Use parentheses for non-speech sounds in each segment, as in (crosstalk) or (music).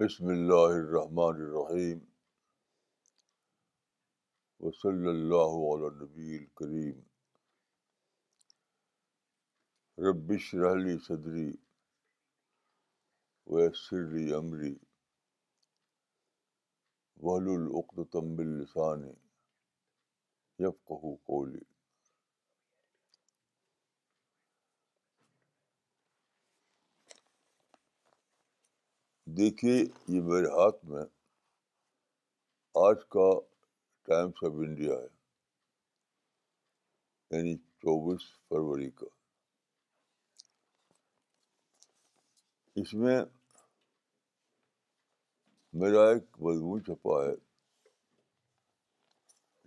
بسم اللہ الرحمن الرحیم وصلی اللہ اللّہ علیہ نبی الکریم ربش رحلی صدری ویسرلی عمری وحل العقد و تمبل نسانی یفقو قولی دیکھیے یہ میرے ہاتھ میں آج کا ٹائمس آف انڈیا ہے یعنی چوبیس فروری کا اس میں میرا ایک مضمون چھپا ہے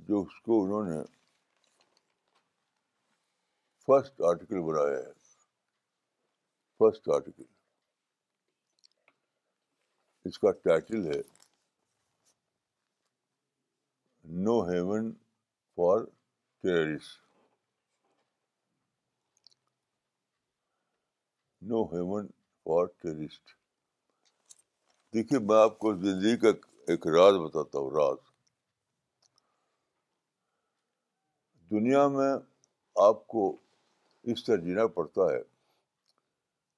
جو اس کو انہوں نے فرسٹ آرٹیکل بنایا ہے فسٹ آرٹیکل اس کا ٹائٹل ہے no haven for terrorists no haven for terrorist دیکھیے میں آپ کو زندگی کا ایک راز بتاتا ہوں راز دنیا میں آپ کو اس طرح جینا پڑتا ہے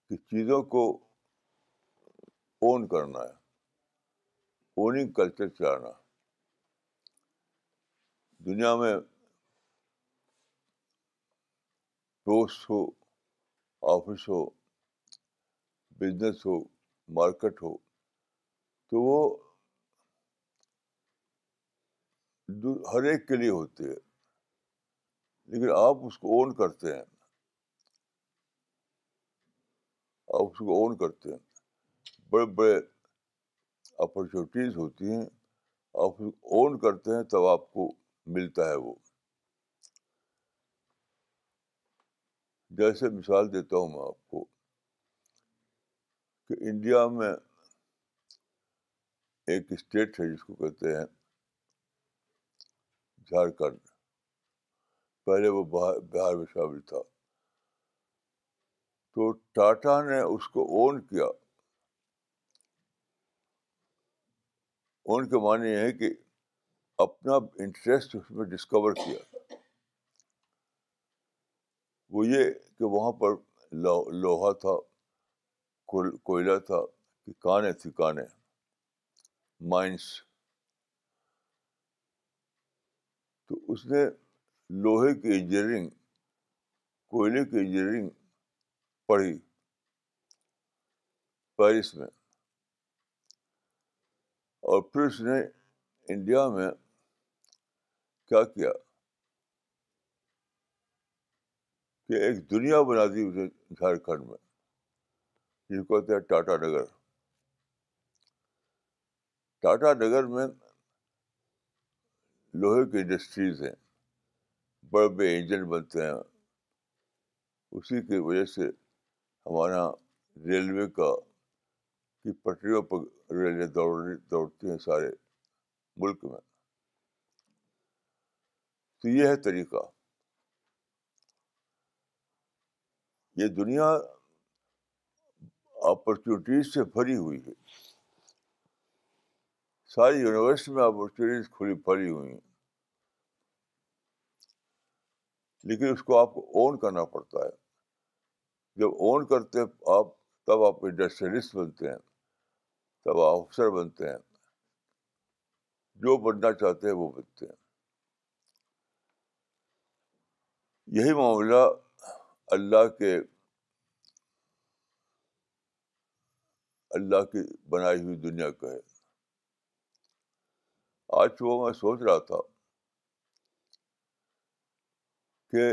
کہ چیزوں کو اون کرنا ہے اوننگ کلچر چلانا دنیا میں دوست ہو آفس ہو بزنس ہو مارکیٹ ہو تو وہ ہر ایک کے لیے ہوتی ہے لیکن آپ اس کو اون کرتے ہیں آپ اس کو اون کرتے ہیں بڑے بڑے اپرچونیٹیز ہوتی ہیں آپ اون کرتے ہیں تب آپ کو ملتا ہے وہ جیسے مثال دیتا ہوں میں آپ کو کہ انڈیا میں ایک اسٹیٹ ہے جس کو کہتے ہیں جھارکھنڈ پہلے وہ بہار میں شامل تھا تو ٹاٹا نے اس کو اون کیا ان کے معنی یہ ہے کہ اپنا انٹرسٹ اس میں ڈسکور کیا وہ یہ کہ وہاں پر لوہا تھا کوئلہ تھا کہ کانے تھی کانے مائنس تو اس نے لوہے کی انجینئرنگ کوئلے کی انجینئرنگ پڑھی پیرس میں اور پھر اس نے انڈیا میں کیا کیا کہ ایک دنیا بنا دی اسے جھارکھنڈ میں جس کو کہتے ہیں ٹاٹا نگر ٹاٹا نگر میں لوہے کی انڈسٹریز ہیں بڑے بڑے انجن بنتے ہیں اسی کی وجہ سے ہمارا ریلوے کا کی پٹریوں پر ریلیں دوڑ دوڑتی ہیں سارے ملک میں تو یہ ہے طریقہ یہ دنیا اپرچونیٹیز سے بھری ہوئی ہے ساری یونیورس میں اپرچونیٹیز کھلی پڑی ہوئی ہیں لیکن اس کو آپ کو اون کرنا پڑتا ہے جب اون کرتے آپ تب آپ انڈسٹریلسٹ بنتے ہیں تب آفسر بنتے ہیں جو بننا چاہتے ہیں وہ بنتے ہیں یہی معاملہ اللہ کے اللہ کی بنائی ہوئی دنیا کا ہے آج وہ میں سوچ رہا تھا کہ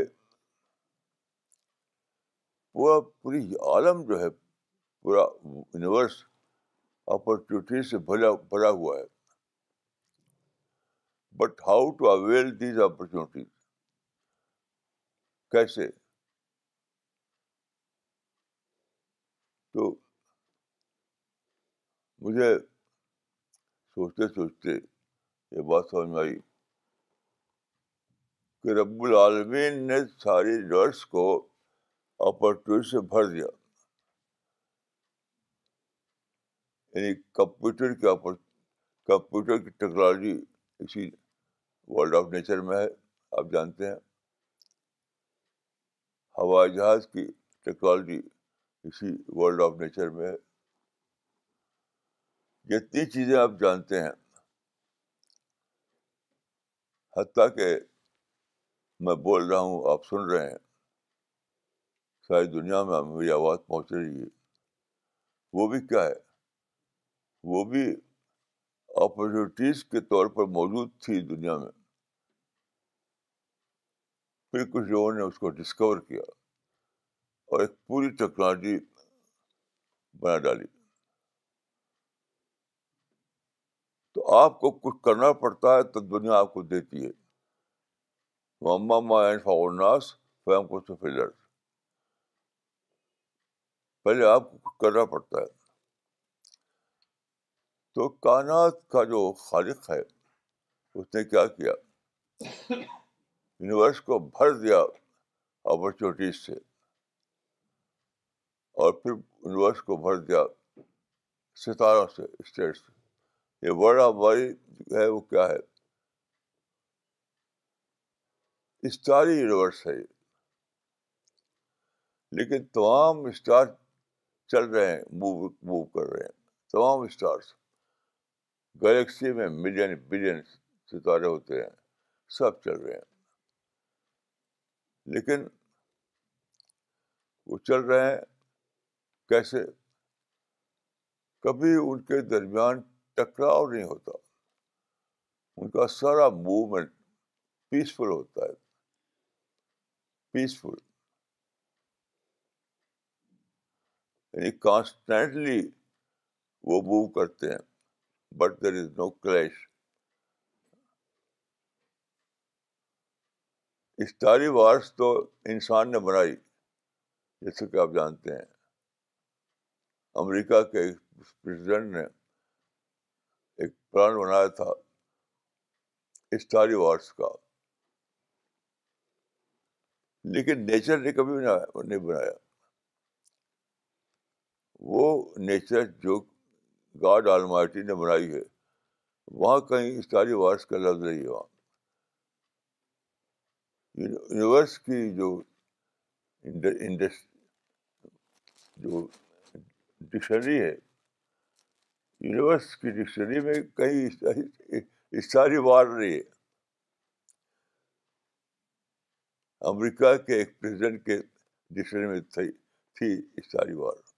پورا پوری عالم جو ہے پورا یونیورس اپرچونیٹی سے بھلا بھرا ہوا ہے but how to avail these opportunities کیسے تو مجھے سوچتے سوچتے یہ بات سمجھ میں آئی کہ رب العالمین نے ساری ڈرس کو اپرچونیٹی سے بھر دیا یعنی کمپیوٹر کے اوپر کمپیوٹر کی ٹیکنالوجی اسی ورلڈ آف نیچر میں ہے آپ جانتے ہیں ہوائی جہاز کی ٹیکنالوجی اسی ورلڈ آف نیچر میں ہے جتنی چیزیں آپ جانتے ہیں حتیٰ کہ میں بول رہا ہوں آپ سن رہے ہیں ساری دنیا میں میری آواز پہنچ رہی ہے وہ بھی کیا ہے وہ بھی اپرچونیٹیز کے طور پر موجود تھی دنیا میں پھر کچھ لوگوں نے اس کو ڈسکور کیا اور ایک پوری ٹیکنالوجی بنا ڈالی تو آپ کو کچھ کرنا پڑتا ہے تو دنیا آپ کو دیتی ہے مما فاورناس فیم کو پہلے آپ کو کچھ کرنا پڑتا ہے تو کائنات کا جو خالق ہے اس نے کیا کیا یونیورس کو بھر دیا اپرچونیٹیز سے اور پھر یونیورس کو بھر دیا ستاروں سے اسٹیٹ سے یہ ورلڈ آف وی ہے وہ کیا ہے اسٹاری یونیورس ہے یہ لیکن تمام اسٹار چل رہے ہیں موو موو کر رہے ہیں تمام اسٹارس گلیکسی میں ملین بلین ستارے ہوتے ہیں سب چل رہے ہیں لیکن وہ چل رہے ہیں کیسے کبھی ان کے درمیان ٹکراؤ نہیں ہوتا ان کا سارا موومنٹ پیسفل ہوتا ہے پیسفل یعنی کانسٹینٹلی وہ موو کرتے ہیں but there is no clash history wars تو انسان نے بنائی جیسے کہ آپ جانتے ہیں امریکہ کے پریزیڈنٹ نے ایک پلان بنایا تھا اسٹاری وارس کا لیکن نیچر نے کبھی نہیں بنایا وہ نیچر جو گاڈ آلمائٹی نے بنائی ہے وہاں کہیں اسٹار وارس کا لفظ نہیں ہے وہاں یونیورس کی جو انڈس جو ڈکشنری ہے یونیورس کی ڈکشنری میں کہیں اسٹاری وار رہی ہے امریکہ کے ایک پریزیڈنٹ کے ڈکشنری میں تھی اسٹاری وار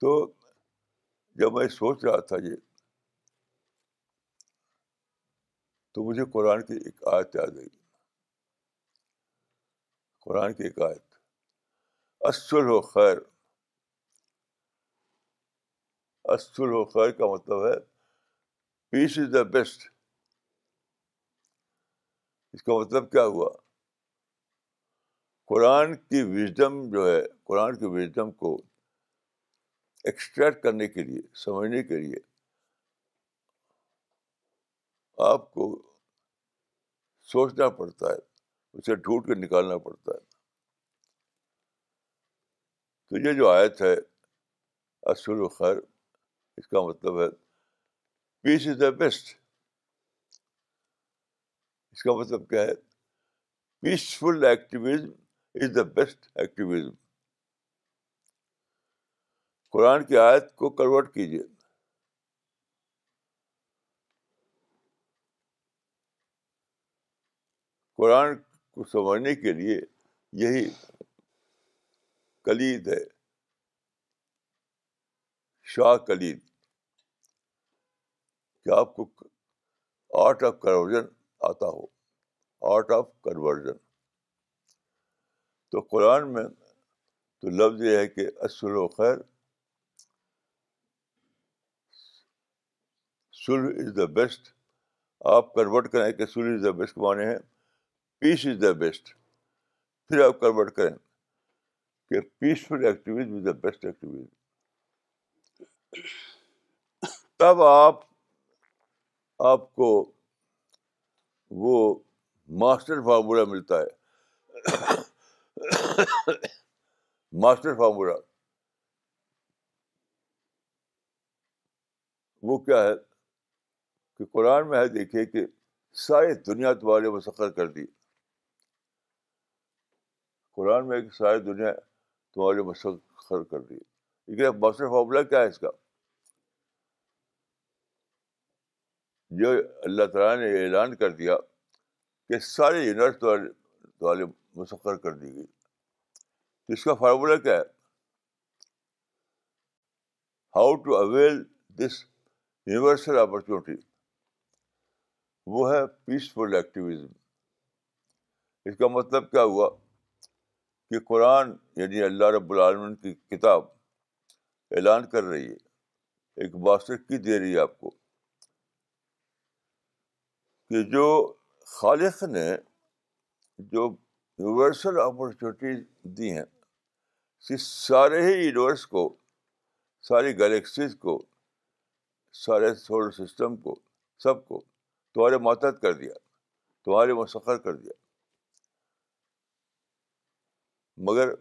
تو جب میں سوچ رہا تھا یہ تو مجھے قرآن کی ایک آیت یاد آئی قرآن کی ایک آیت اصل و خیر اصل و خیر کا مطلب ہے پیس از دا بیسٹ اس کا مطلب کیا ہوا قرآن کی وژڈم جو ہے قرآن کی وزڈم کو ایکسٹریکٹ کرنے کے لیے سمجھنے کے لیے آپ کو سوچنا پڑتا ہے اسے ڈھونڈ کے نکالنا پڑتا ہے تو یہ جو آیت ہے اصل و خیر اس کا مطلب ہے پیس از دا بیسٹ اس کا مطلب کیا ہے peaceful activism is the best activism Quran کی آیت کو کنورٹ کیجیے قرآن کو سمجھنے کے لیے یہی کلید ہے شاہ کلید کہ آپ کو آرٹ آف کنورژن آتا ہو آرٹ آف کنورژن تو قرآن میں تو لفظ یہ ہے کہ اصل و خیر سور از دا بیسٹ آپ کنورٹ کریں کہ سر از دا بیسٹ معنی ہیں پیس از دا بیسٹ پھر آپ کنورٹ کریں کہ peaceful activism is the best activism تب آپ آپ کو وہ ماسٹر فارمولا ملتا ہے ماسٹر فارمولہ وہ کیا ہے کہ قرآن میں ہے دیکھیے کہ ساری دنیا تمہارے مسخر کر دی قرآن میں کہ ساری دنیا تمہارے مسخر کر دی لیکن فارمولہ کیا ہے اس کا جو اللہ تعالیٰ نے اعلان کر دیا کہ سارے یونیورس تمہارے مسخر کر دی گئی اس کا فارمولہ کیا ہے how to avail this universal opportunity وہ ہے پیسفل ایکٹیویزم اس کا مطلب کیا ہوا کہ قرآن یعنی اللہ رب العالمین کی کتاب اعلان کر رہی ہے ایک باسٹر کی دے رہی ہے آپ کو کہ جو خالق نے جو یونیورسل اپرچونیٹیز دی ہیں کہ سارے ہی یونیورس کو ساری گلیکسیز کو سارے سولر سسٹم کو سب کو تمہارے متد کر دیا تمہارے مسخر کر دیا مگر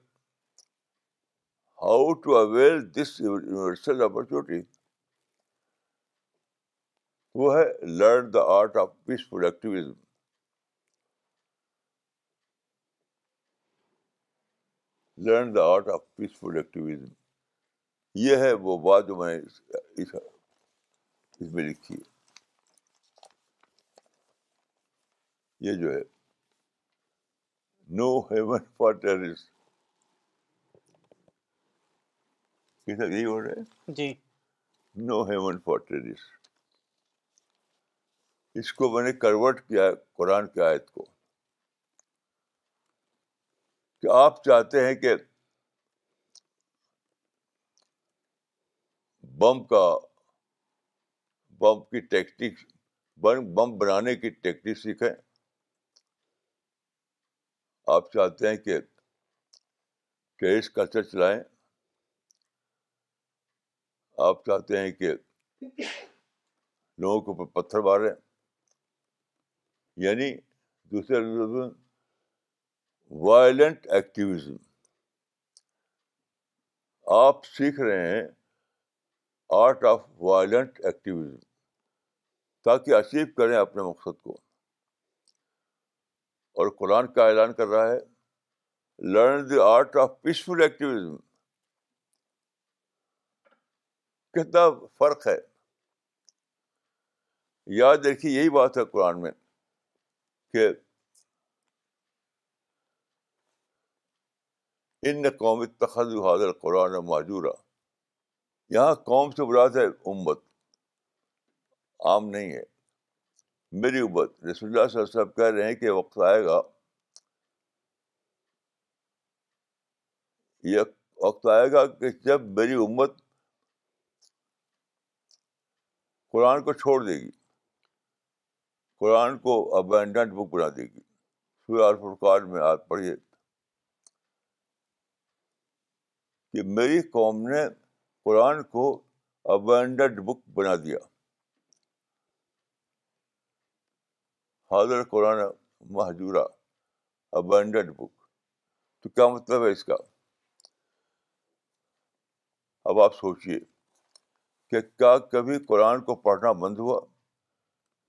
how to avail this universal opportunity وہ ہے learn the art of peace activism learn the art of peace activism یہ ہے وہ بات جو میں اس میں لکھی ہے یہ جو ہے نو ہیومن فار یہی ہو رہا ہے جی نو ہیومن فار ٹیررسٹ اس کو میں نے کنورٹ کیا قرآن کی آیت کو کہ آپ چاہتے ہیں کہ بم کا بم کی ٹیکنیک بم بم بنانے کی ٹیکنیک سیکھیں آپ چاہتے ہیں کہ ٹیرس کلچر چلائیں آپ چاہتے ہیں کہ لوگوں کے اوپر پتھر ماریں یعنی دوسرے لفظ وائلنٹ ایکٹیویزم آپ سیکھ رہے ہیں آرٹ آف وائلنٹ ایکٹیویزم تاکہ اچیو کریں اپنے مقصد کو اور قرآن کا اعلان کر رہا ہے learn the art of peaceful activism کتنا فرق ہے یاد رکھیے یہی بات ہے قرآن میں کہ ان قوم تخذ حاضر قرآن معجورہ یہاں قوم سے براد ہے امت عام نہیں ہے میری امت اللہ علیہ صاحب کہہ رہے ہیں کہ وقت آئے گا یہ وقت آئے گا کہ جب میری امت قرآن کو چھوڑ دے گی قرآن کو ابینڈنٹ بک بنا دے گی الفرقان میں آپ پڑھیے کہ میری قوم نے قرآن کو ابینڈنٹ بک بنا دیا فادر قرآن محجورہ ابینڈنڈ بک تو کیا مطلب ہے اس کا اب آپ سوچیے کہ کیا کبھی قرآن کو پڑھنا بند ہوا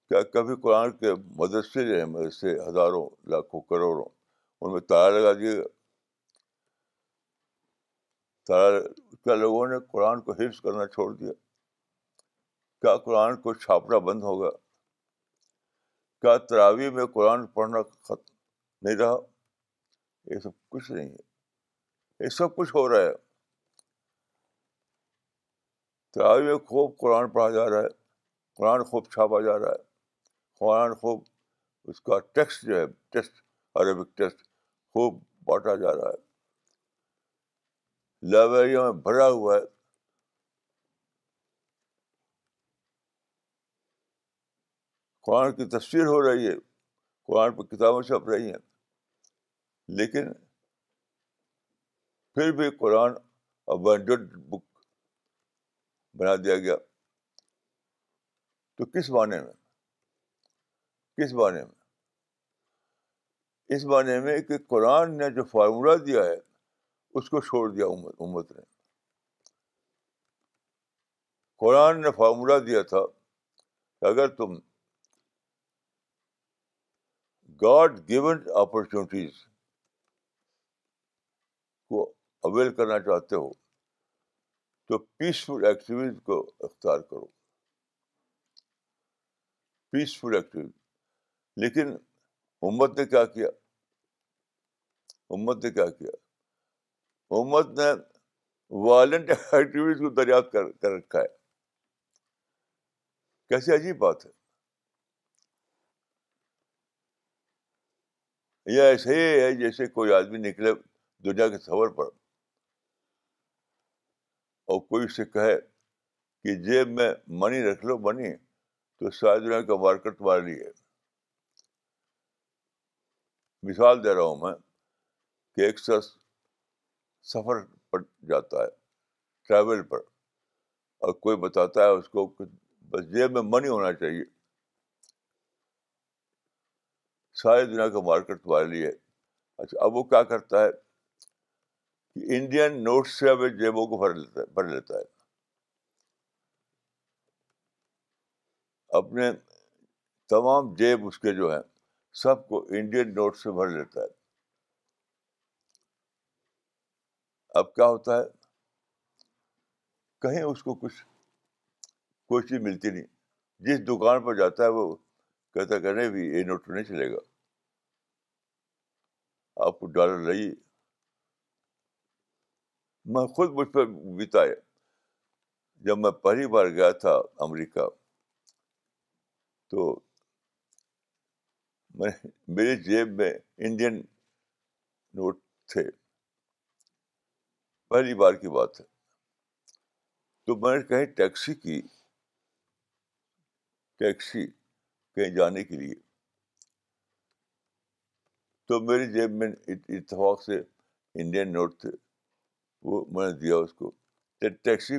کیا کبھی قرآن کے مدرسے جو ہیں مدرسے ہزاروں لاکھوں کروڑوں ان میں تارا لگا دیے گا تارا کیا لوگوں نے قرآن کو حفظ کرنا چھوڑ دیا کیا قرآن کو چھاپنا بند ہوگا کیا تراوی میں قرآن پڑھنا ختم نہیں رہا یہ سب کچھ نہیں ہے یہ سب کچھ ہو رہا ہے تراوی میں خوب قرآن پڑھا جا رہا ہے قرآن خوب چھاپا جا رہا ہے قرآن خوب اس کا ٹیکسٹ جو ہے ٹیکسٹ عربک ٹیکسٹ خوب بانٹا جا رہا ہے لائبریریوں میں بھرا ہوا ہے قرآن کی تفسیر ہو رہی ہے قرآن پر کتابیں چھپ رہی ہیں لیکن پھر بھی قرآن بک بنا دیا گیا تو کس معنی میں کس معنی میں اس معنی میں کہ قرآن نے جو فارمولہ دیا ہے اس کو چھوڑ دیا امت نے قرآن نے فارمولہ دیا تھا کہ اگر تم گاڈ گیون اپرچونیٹیز کو اویل کرنا چاہتے ہو تو پیسفل ایکٹیویز کو اختیار کرو پیسفل ایکٹیویز لیکن امت نے کیا کیا امت نے کیا کیا امت نے وائلنٹ ایکٹیویٹیز (laughs) کو دریافت کر رکھا ہے کیسی عجیب بات ہے یہ ایسے ہی ہے جیسے کوئی آدمی نکلے دنیا کے سفر پر اور کوئی اس سے کہے کہ جیب میں منی رکھ لو منی تو ساری دنیا کا مارکیٹ تمہارے لیے مثال دے رہا ہوں میں کہ ایک شخص سفر پر جاتا ہے ٹریول پر اور کوئی بتاتا ہے اس کو کہ بس جیب میں منی ہونا چاہیے ساری دنیا کا مارکیٹ تمہارے لیے ہے اچھا اب وہ کیا کرتا ہے کہ انڈین نوٹ سے اب جیبوں کو بھر لیتا ہے بھر لیتا ہے اپنے تمام جیب اس کے جو ہیں سب کو انڈین نوٹ سے بھر لیتا ہے اب کیا ہوتا ہے کہیں اس کو کچھ کوئی چیز ملتی نہیں جس دکان پر جاتا ہے وہ کہتا کہ نہیں بھی یہ نوٹ نہیں چلے گا آپ کو ڈالر لائیے میں خود مجھ پر بتا جب میں پہلی بار گیا تھا امریکہ تو میں میری جیب میں انڈین نوٹ تھے پہلی بار کی بات ہے تو میں نے کہیں ٹیکسی کی ٹیکسی کہیں جانے کے لیے تو میری جیب میں اتفاق سے انڈین نوٹ تھے وہ میں نے دیا اس کو ٹیکسی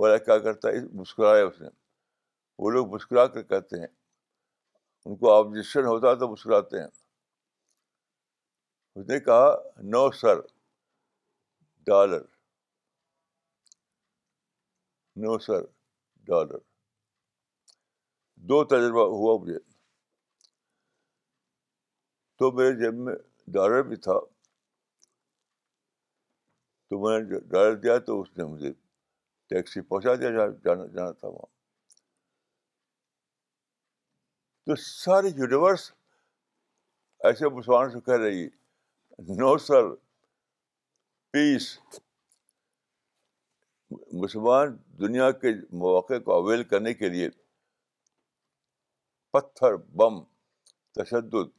والا کیا کرتا ہے مسکرایا اس نے وہ لوگ مسکرا کر کہتے ہیں ان کو آبجیکشن ہوتا تو مسکراتے ہیں اس نے کہا no sir dollar no sir dollar دو تجربہ ہوا مجھے تو میرے جیب میں ڈالر بھی تھا تو میں نے ڈالر دیا تو اس نے مجھے ٹیکسی پہنچا دیا جانا جانا تھا وہاں تو سارے یونیورس ایسے مسلمان سے کہہ رہی نو سر پیس مسلمان دنیا کے مواقع کو اویل کرنے کے لیے پتھر بم تشدد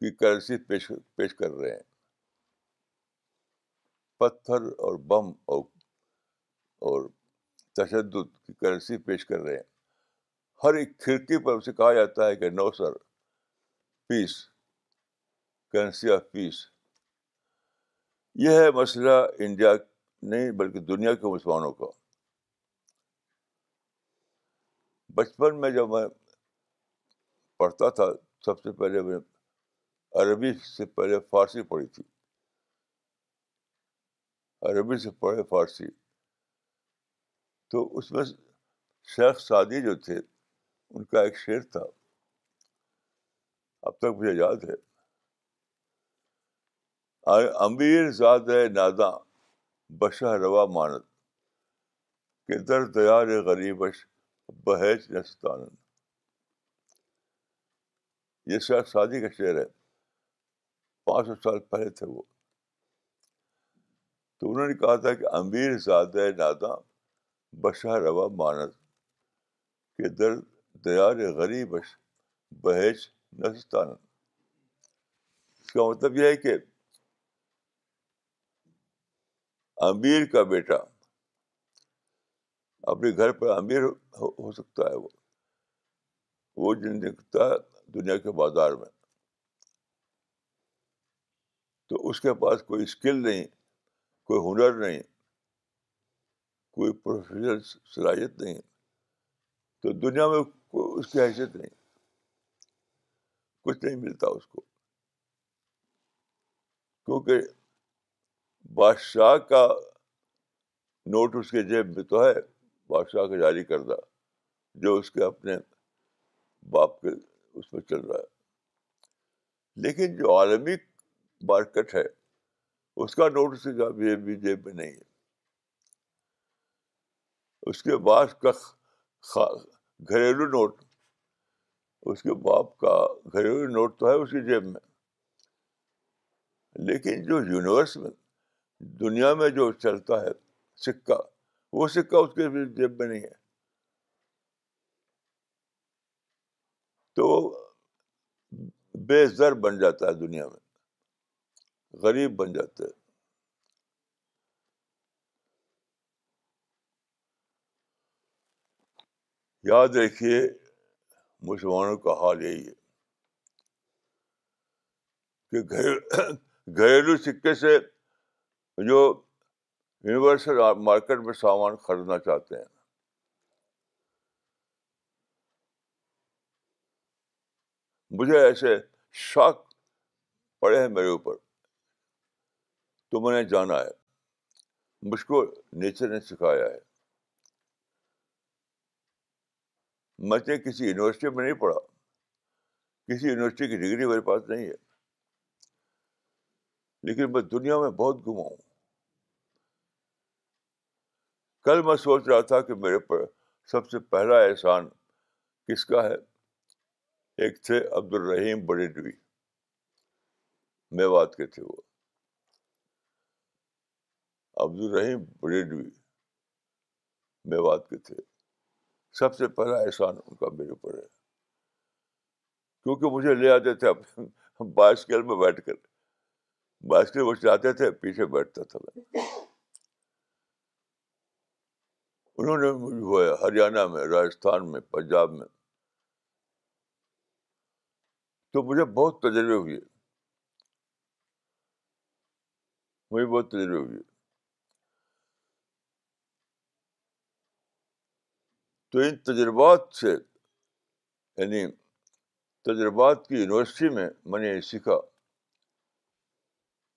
کی کرنسی پیش پیش کر رہے ہیں پتھر اور اور بم تشدد کی کرنسی پیش کر رہے ہیں ہر ایک کھڑکی پر اسے کہا جاتا ہے کہ no sir peace currency of peace یہ ہے مسئلہ انڈیا نہیں بلکہ دنیا کے مسلمانوں کا بچپن میں جب میں پڑھتا تھا سب سے پہلے میں عربی سے پہلے فارسی پڑھی تھی عربی سے پڑھے فارسی تو اس میں شیخ سعدی جو تھے ان کا ایک شعر تھا اب تک مجھے یاد ہے امیر زاد نادا ناداں بشہ روا مانت کہ در دیا نستان یہ شیخ سعدی کا شعر ہے پانچ سو سال پہلے تھے وہ تو انہوں نے کہا تھا کہ امیر زاد نادا بشہ روا مانت کے در دیا غریب بحث اس کا مطلب یہ ہے کہ امیر کا بیٹا اپنے گھر پر امیر ہو سکتا ہے وہ وہ جن دکھتا ہے دنیا کے بازار میں تو اس کے پاس کوئی اسکل نہیں کوئی ہنر نہیں کوئی پروفیشنل صلاحیت نہیں تو دنیا میں اس کی حیثیت نہیں کچھ نہیں ملتا اس کو کیونکہ بادشاہ کا نوٹ اس کے جیب میں تو ہے بادشاہ کا جاری کردہ جو اس کے اپنے باپ کے اس میں چل رہا ہے لیکن جو عالمی مارکیٹ ہے اس کا نوٹس بھی جے میں نہیں ہے اس کے باپ کا گھریلو نوٹ اس کے باپ کا گھریلو نوٹ تو ہے اس کی جیب میں لیکن جو یونیورس میں دنیا میں جو چلتا ہے سکہ وہ سکہ اس کے جیب میں نہیں ہے تو بے زر بن جاتا ہے دنیا میں غریب بن جاتے ہیں یاد رکھیے مسلمانوں کا حال یہی ہے کہ گھریلو (coughs) سکے سے جو یونیورسل مارکیٹ میں سامان خریدنا چاہتے ہیں مجھے ایسے شاک پڑے ہیں میرے اوپر تو نے جانا ہے مجھ کو نیچر نے سکھایا ہے میں نے کسی یونیورسٹی میں نہیں پڑھا کسی یونیورسٹی کی ڈگری میرے پاس نہیں ہے لیکن میں دنیا میں بہت گھما ہوں کل میں سوچ رہا تھا کہ میرے پر سب سے پہلا احسان کس کا ہے ایک تھے عبد الرحیم بڑے ڈی میوات کے تھے وہ عبد الرحیم بریڈوی میوات کے تھے سب سے پہلا احسان ان کا میرے اوپر ہے کیونکہ مجھے لے آتے تھے بائسکل میں بیٹھ کر بائسکل وہ چلاتے تھے پیچھے بیٹھتا تھا میں انہوں نے مجھے ہوا ہریانہ میں راجستھان میں پنجاب میں تو مجھے بہت تجربے ہوئے مجھے بہت تجربے ہوئے تو ان تجربات سے یعنی تجربات کی یونیورسٹی میں میں نے یہ سیکھا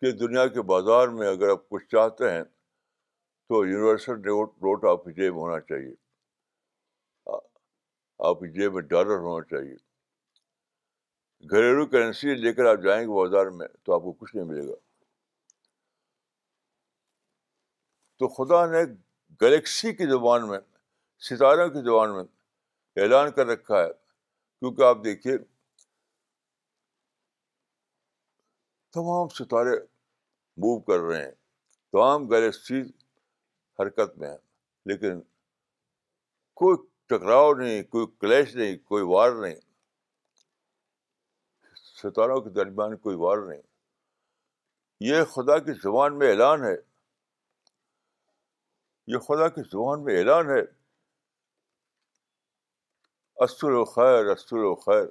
کہ دنیا کے بازار میں اگر آپ کچھ چاہتے ہیں تو یونیورسل روٹ آپ کی جیب ہونا چاہیے آپ کی جیب میں ڈالر ہونا چاہیے گھریلو کرنسی لے کر آپ جائیں گے بازار میں تو آپ کو کچھ نہیں ملے گا تو خدا نے گلیکسی کی زبان میں ستاروں کی زبان میں اعلان کر رکھا ہے کیونکہ آپ دیکھیے تمام ستارے موو کر رہے ہیں تمام گلیکسیز حرکت میں ہیں لیکن کوئی ٹکراؤ نہیں کوئی کلیش نہیں کوئی وار نہیں ستاروں کے درمیان کوئی وار نہیں یہ خدا کی زبان میں اعلان ہے یہ خدا کی زبان میں اعلان ہے استر و خیر استر و خیر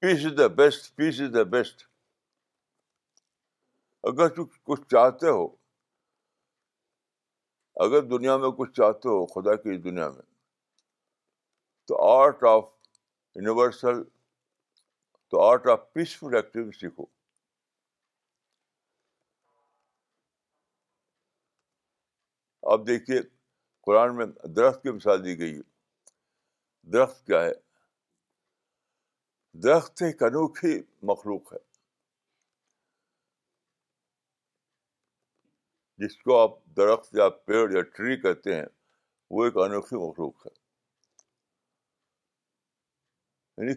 peace is the best peace is the best اگر تم کچھ چاہتے ہو اگر دنیا میں کچھ چاہتے ہو خدا کی دنیا میں تو آرٹ آف یونیورسل تو آرٹ آف پیسفل ایکٹیو سیکھو اب دیکھیے قرآن میں درخت کی مثال دی گئی ہے درخت کیا ہے درخت ایک انوکھی مخلوق ہے جس کو آپ درخت یا پیڑ یا ٹری کہتے ہیں وہ ایک انوکھی مخلوق ہے یعنی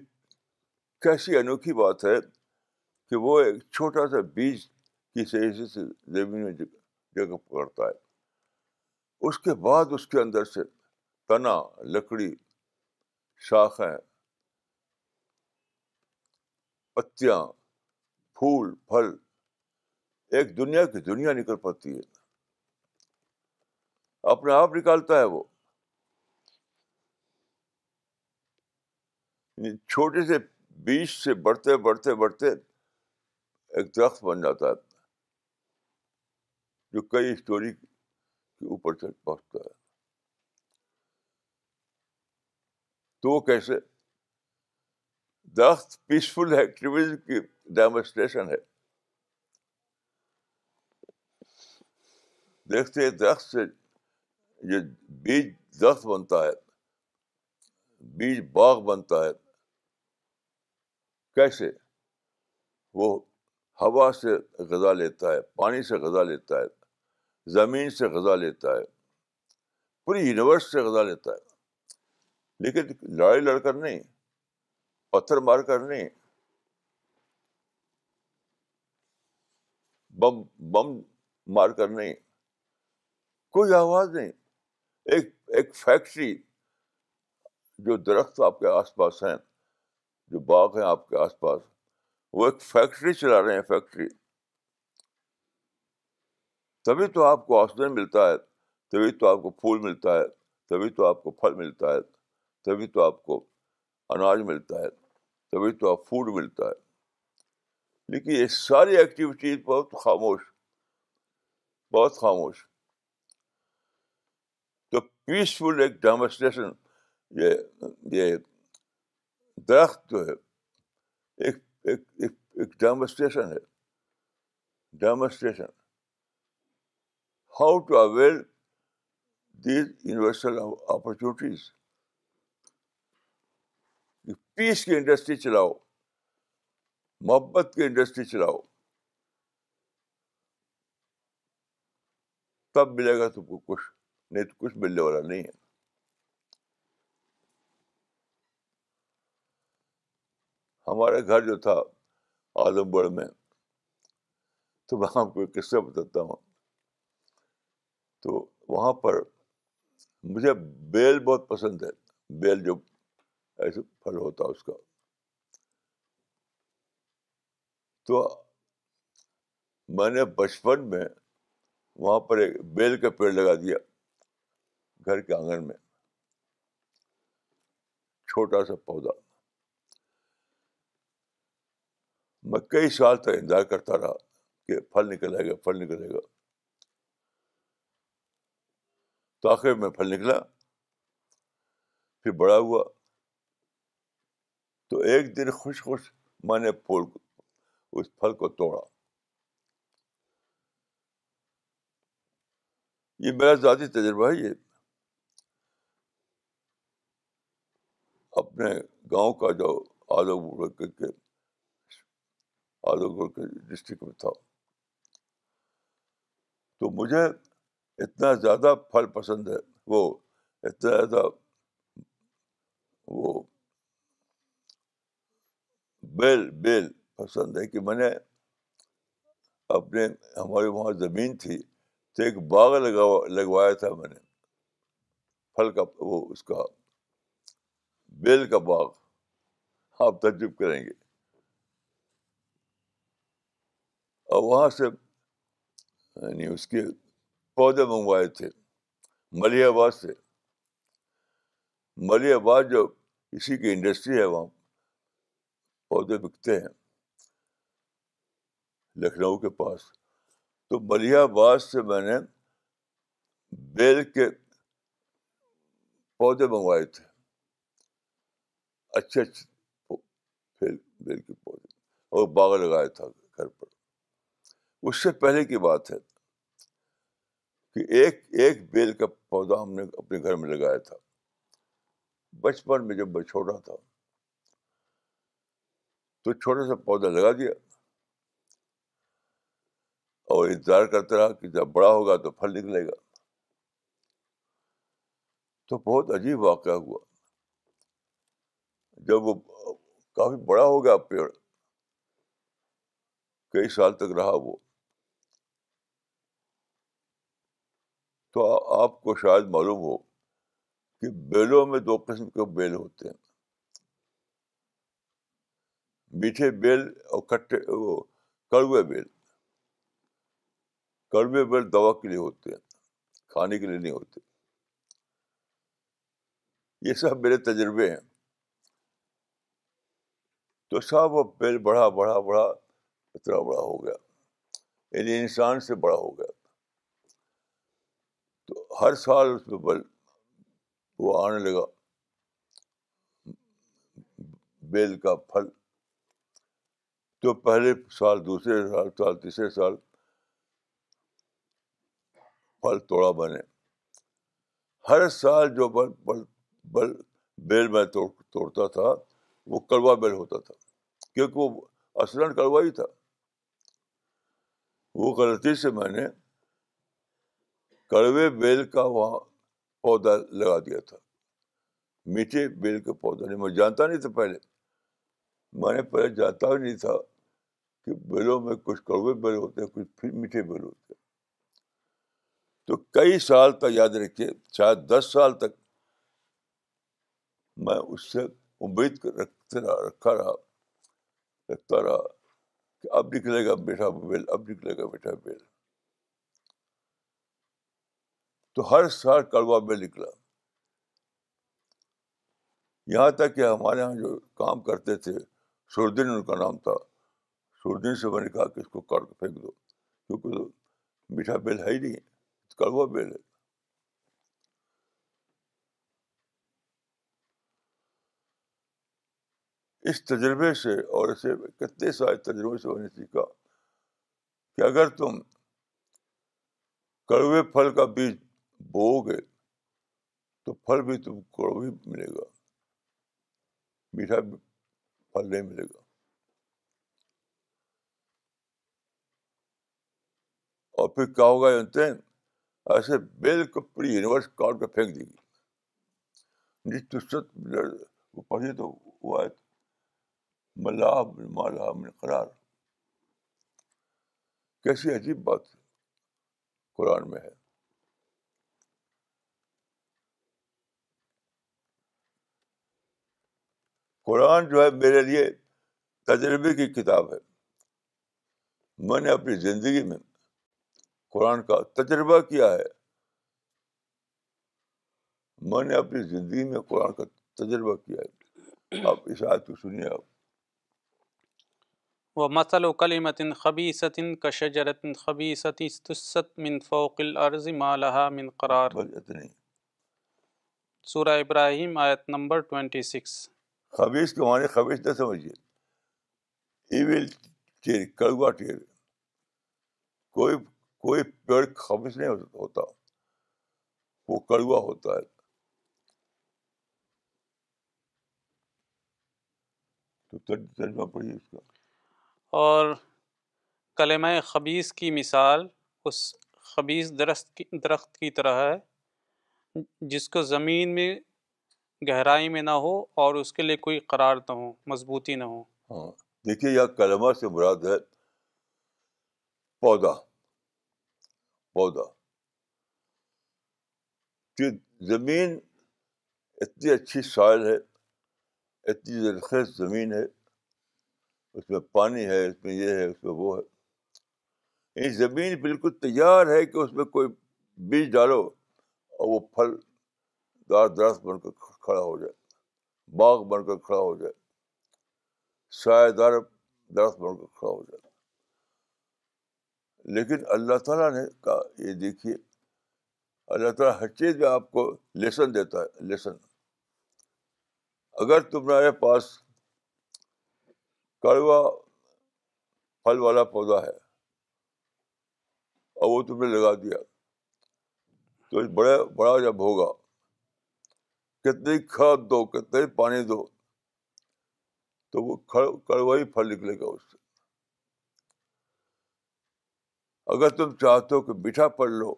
کیسی انوکھی بات ہے کہ وہ ایک چھوٹا سا بیج کی سہیزی سے زمین میں جگہ پکڑتا ہے اس کے بعد اس کے اندر سے تنا لکڑی پتیاں پھول پھل ایک دنیا کی دنیا نکل پاتی ہے اپنے آپ نکالتا ہے وہ یعنی چھوٹے سے بیچ سے بڑھتے بڑھتے بڑھتے ایک درخت بن جاتا ہے جو کئی اسٹوری کے اوپر چل پہنچتا ہے تو وہ کیسے درخت پیسفل ایکٹیویزم کی ڈیمونسٹریشن ہے دیکھتے درخت سے یہ بیج درخت بنتا ہے بیج باغ بنتا ہے کیسے وہ ہوا سے غذا لیتا ہے پانی سے غذا لیتا ہے زمین سے غذا لیتا ہے پوری یونیورس سے غذا لیتا ہے لیکن لڑائی لڑ کر نہیں پتھر مار کر نہیں بم بم مار کر نہیں کوئی آواز نہیں ایک ایک فیکٹری جو درخت آپ کے آس پاس ہیں جو باغ ہیں آپ کے آس پاس وہ ایک فیکٹری چلا رہے ہیں فیکٹری تبھی تو آپ کو آکسیجن ملتا ہے تبھی تو آپ کو پھول ملتا ہے تبھی تو آپ کو پھل ملتا ہے تبھی تو آپ کو اناج ملتا ہے تبھی تو آپ فوڈ ملتا ہے لیکن یہ ساری ایکٹیویٹیز بہت خاموش بہت خاموش تو پیسفل ایک ڈیمونسٹریشن یہ یہ درخت جو ہے ایک ڈیمونسٹریشن ہے demonstration how to avail these universal opportunities peace کی انڈسٹری چلاؤ محبت کی انڈسٹری چلاؤ تب ملے گا تم کو کچھ نہیں تو کچھ ملنے والا نہیں ہے ہمارے گھر جو تھا گڑھ میں تو وہاں کو قصہ بتاتا ہوں تو وہاں پر مجھے بیل بہت پسند ہے بیل جو ایسے پھل ہوتا اس کا تو میں نے بچپن میں وہاں پر ایک بیل کا پیڑ لگا دیا گھر کے آنگن میں چھوٹا سا پودا میں کئی سال تک انتظار کرتا رہا کہ پھل نکلے گا پھل نکلے گا تو آخر میں پھل نکلا پھر بڑا ہوا تو ایک دن خوش خوش میں نے پھول اس پھل کو توڑا یہ میرا ذاتی تجربہ ہے یہ اپنے گاؤں کا جو آلو کے آلو گڑ کے ڈسٹرکٹ میں تھا تو مجھے اتنا زیادہ پھل پسند ہے وہ اتنا زیادہ وہ بیل بیل پسند ہے کہ میں نے اپنے ہماری وہاں زمین تھی تو ایک باغ لگا لگوایا تھا میں نے پھل کا وہ اس کا بیل کا باغ آپ تجرب کریں گے اور وہاں سے یعنی اس کے پودے منگوائے تھے ملی آباد سے ملی آباد جو اسی کی انڈسٹری ہے وہاں پودے بکتے ہیں لکھنؤ کے پاس تو ملیا آباد سے میں نے بیل کے پودے منگوائے تھے اچھے اچھے بیل کے پودے اور باغ لگایا تھا گھر پر اس سے پہلے کی بات ہے کہ ایک ایک بیل کا پودا ہم نے اپنے گھر میں لگایا تھا بچپن میں جب میں چھوٹا تھا تو چھوٹا سا پودا لگا دیا اور انتظار کرتا رہا کہ جب بڑا ہوگا تو پھل نکلے گا تو بہت عجیب واقعہ ہوا جب وہ کافی بڑا ہو گیا پیڑ کئی سال تک رہا وہ تو آپ کو شاید معلوم ہو کہ بیلوں میں دو قسم کے بیل ہوتے ہیں میٹھے بیل اور کٹے وہ کڑوے بیل کڑوے بیل دوا کے لیے ہوتے ہیں کھانے کے لیے نہیں ہوتے یہ سب میرے تجربے ہیں تو وہ بیل بڑھا بڑھا بڑھا اتنا بڑا ہو گیا یعنی انسان سے بڑا ہو گیا تو ہر سال اس میں بل وہ آنے لگا بیل کا پھل تو پہلے سال دوسرے سال سال تیسرے سال پھل توڑا بنے ہر سال جو بل بل بل بیل میں توڑ توڑتا تھا وہ کڑوا بیل ہوتا تھا کیونکہ وہ کڑوا ہی تھا وہ غلطی سے میں نے کڑوے بیل کا وہاں پودا لگا دیا تھا میٹھے بیل کا پودا نہیں میں جانتا نہیں تھا پہلے میں نے پہلے جاتا بھی نہیں تھا کہ بیلوں میں کچھ کڑوے بیل ہوتے ہیں کچھ پھر میٹھے بیل ہوتے ہیں تو کئی سال تک یاد رکھیے شاید دس سال تک میں اس سے امید رکھتا رہا رہا رہا رکھا کہ اب نکلے گا میٹھا بیل اب نکلے گا میٹھا بیل تو ہر سال کڑوا بیل نکلا یہاں تک کہ ہمارے یہاں جو کام کرتے تھے سردین ان کا نام تھا سردین سے میں نے کہا کہ اس کو کر پھینک دو کیونکہ تو میٹھا بیل ہے ہی نہیں کڑوا بیل ہے اس تجربے سے اور اسے کتنے سارے تجربے سے میں نے سیکھا کہ اگر تم کڑوے پھل کا بیج بو گے تو پھل بھی تم کڑو ملے گا میٹھا پھل نہیں ملے گا اور پھر کیا ہوگا جانتے ہیں ایسے بالکل پوری یونیورس کاٹ کر پھینک دے گی نسرت پڑھی تو وہ آئے ملا مالا من قرار کیسی عجیب بات قرآن میں ہے قرآن جو ہے میرے لیے تجربے کی کتاب ہے میں نے اپنی زندگی میں قرآن کا تجربہ کیا ہے میں نے اپنی زندگی میں قرآن کا تجربہ کیا ہے آپ اس آیت کو سنیے آپ وہ مسل و کلیمت خبی ستن کشجرت خبی ستیست من فوق الارض ما لها من قرار سورہ ابراہیم آیت نمبر ٹوینٹی سکس خبیص کے معنی خبیص نہ سمجھیے ایویل ٹیر کڑوا ٹیر کوئی کوئی پیڑ خبیص نہیں ہوتا وہ کڑوا ہوتا ہے تو ترجمہ پڑھیے اس کا اور کلمہ خبیص کی مثال اس خبیص درخت کی درخت کی طرح ہے جس کو زمین میں گہرائی میں نہ ہو اور اس کے لیے کوئی قرار نہ ہو مضبوطی نہ ہو ہاں دیکھیے یہ کلمہ سے مراد ہے پودا پودا کہ زمین اتنی اچھی سائل ہے اتنی زرخیز زمین ہے اس میں پانی ہے اس میں یہ ہے اس میں وہ ہے یہ یعنی زمین بالکل تیار ہے کہ اس میں کوئی بیج ڈالو اور وہ پھل دار درخت بن کر کھڑا ہو جائے باغ بن کر کھڑا ہو جائے سایہ دار درخت بن کر کھڑا ہو جائے لیکن اللہ تعالیٰ نے کہا یہ دیکھیے اللہ تعالیٰ ہر چیز میں آپ کو لیسن دیتا ہے لیسن اگر تمہارے پاس کڑوا پھل والا پودا ہے اور وہ تم نے لگا دیا تو بڑے بڑا جب ہوگا کتنی کھاد دو کتنے پانی دو تو وہ کڑوائی پھل نکلے گا اس سے اگر تم چاہتے ہو کہ میٹھا پڑھ لو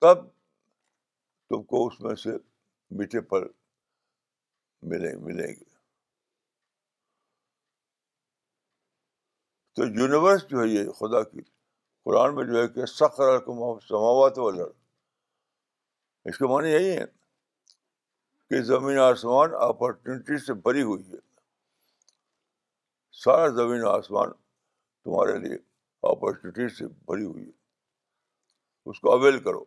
تب تم کو اس میں سے میٹھے پھل ملیں ملیں گے تو یونیورس جو ہے یہ خدا کی قرآن میں جو ہے کہ سخر سماوات والا اس معنی یہی ہے کہ زمین آسمان اپرچونیٹی سے بھری ہوئی ہے سارا زمین آسمان تمہارے لیے اپرچونیٹی سے بھری ہوئی ہے اس کو اویل کرو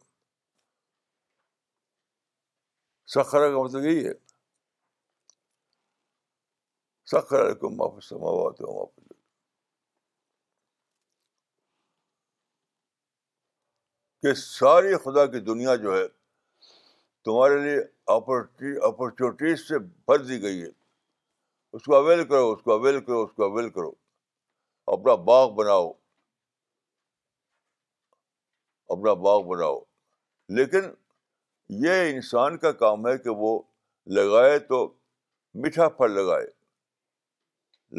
سخرا کا مطلب یہی ہے سخر کو واپس ساری خدا کی دنیا جو ہے تمہارے لیے اپورچونیٹیز سے بھر دی گئی ہے اس کو اویل کرو اس کو اویل کرو اس کو اویل کرو اپنا باغ بناؤ اپنا باغ بناؤ لیکن یہ انسان کا کام ہے کہ وہ لگائے تو میٹھا پھل لگائے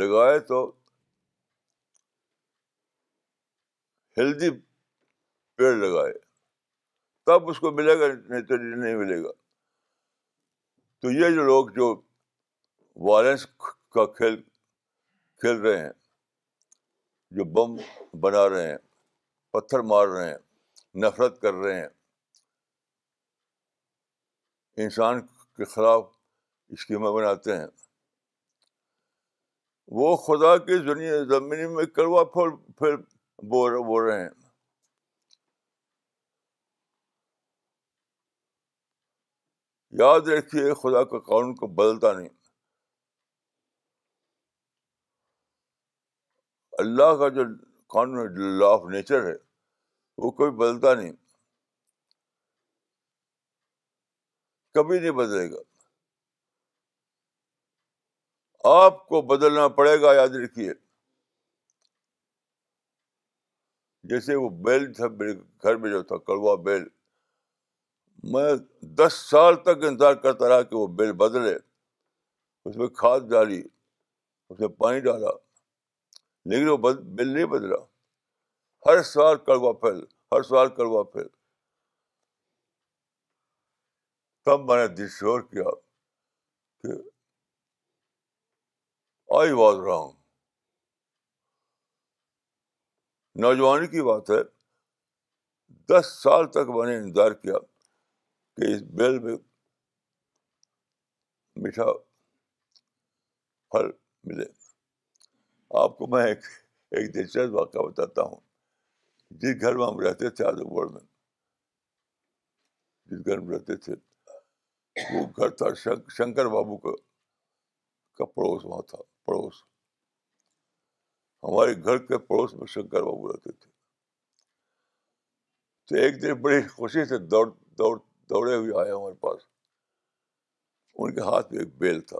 لگائے تو ہیلدی پیڑ لگائے تب اس کو ملے گا نہیں تو نہیں ملے گا تو یہ جو لوگ جو وائلنس کا کھیل کھیل رہے ہیں جو بم بنا رہے ہیں پتھر مار رہے ہیں نفرت کر رہے ہیں انسان کے خلاف اسکیمیں بناتے ہیں وہ خدا کی زمین میں کروا پھول پھر بول رہے ہیں یاد رکھیے خدا کا قانون کو بدلتا نہیں اللہ کا جو قانون لا آف نیچر ہے وہ کبھی بدلتا نہیں کبھی نہیں بدلے گا آپ کو بدلنا پڑے گا یاد رکھیے جیسے وہ بیل تھا گھر میں جو تھا کڑوا بیل میں دس سال تک انتظار کرتا رہا کہ وہ بل بدلے اس میں کھاد ڈالی اس میں پانی ڈالا لیکن وہ بل نہیں بدلا ہر سال کڑوا پھیل ہر سال کڑوا پھیل تب میں نے دل شور کیا کہ آئی واز واضح نوجوانی کی بات ہے دس سال تک میں نے انتظار کیا کہ اس بیل میں میٹھا پھل ملے آپ کو میں ایک ایک دلچسپ واقعہ بتاتا ہوں جس گھر میں ہم رہتے تھے آزم گڑھ میں جس گھر میں رہتے تھے وہ گھر تھا شنکر بابو کا کا پڑوس وہاں تھا پڑوس ہمارے گھر کے پڑوس میں شنکر بابو رہتے تھے تو ایک دن بڑی خوشی سے دوڑ دوڑ دوڑے ہوئے آئے ہمارے پاس ان کے ہاتھ میں ایک بیل تھا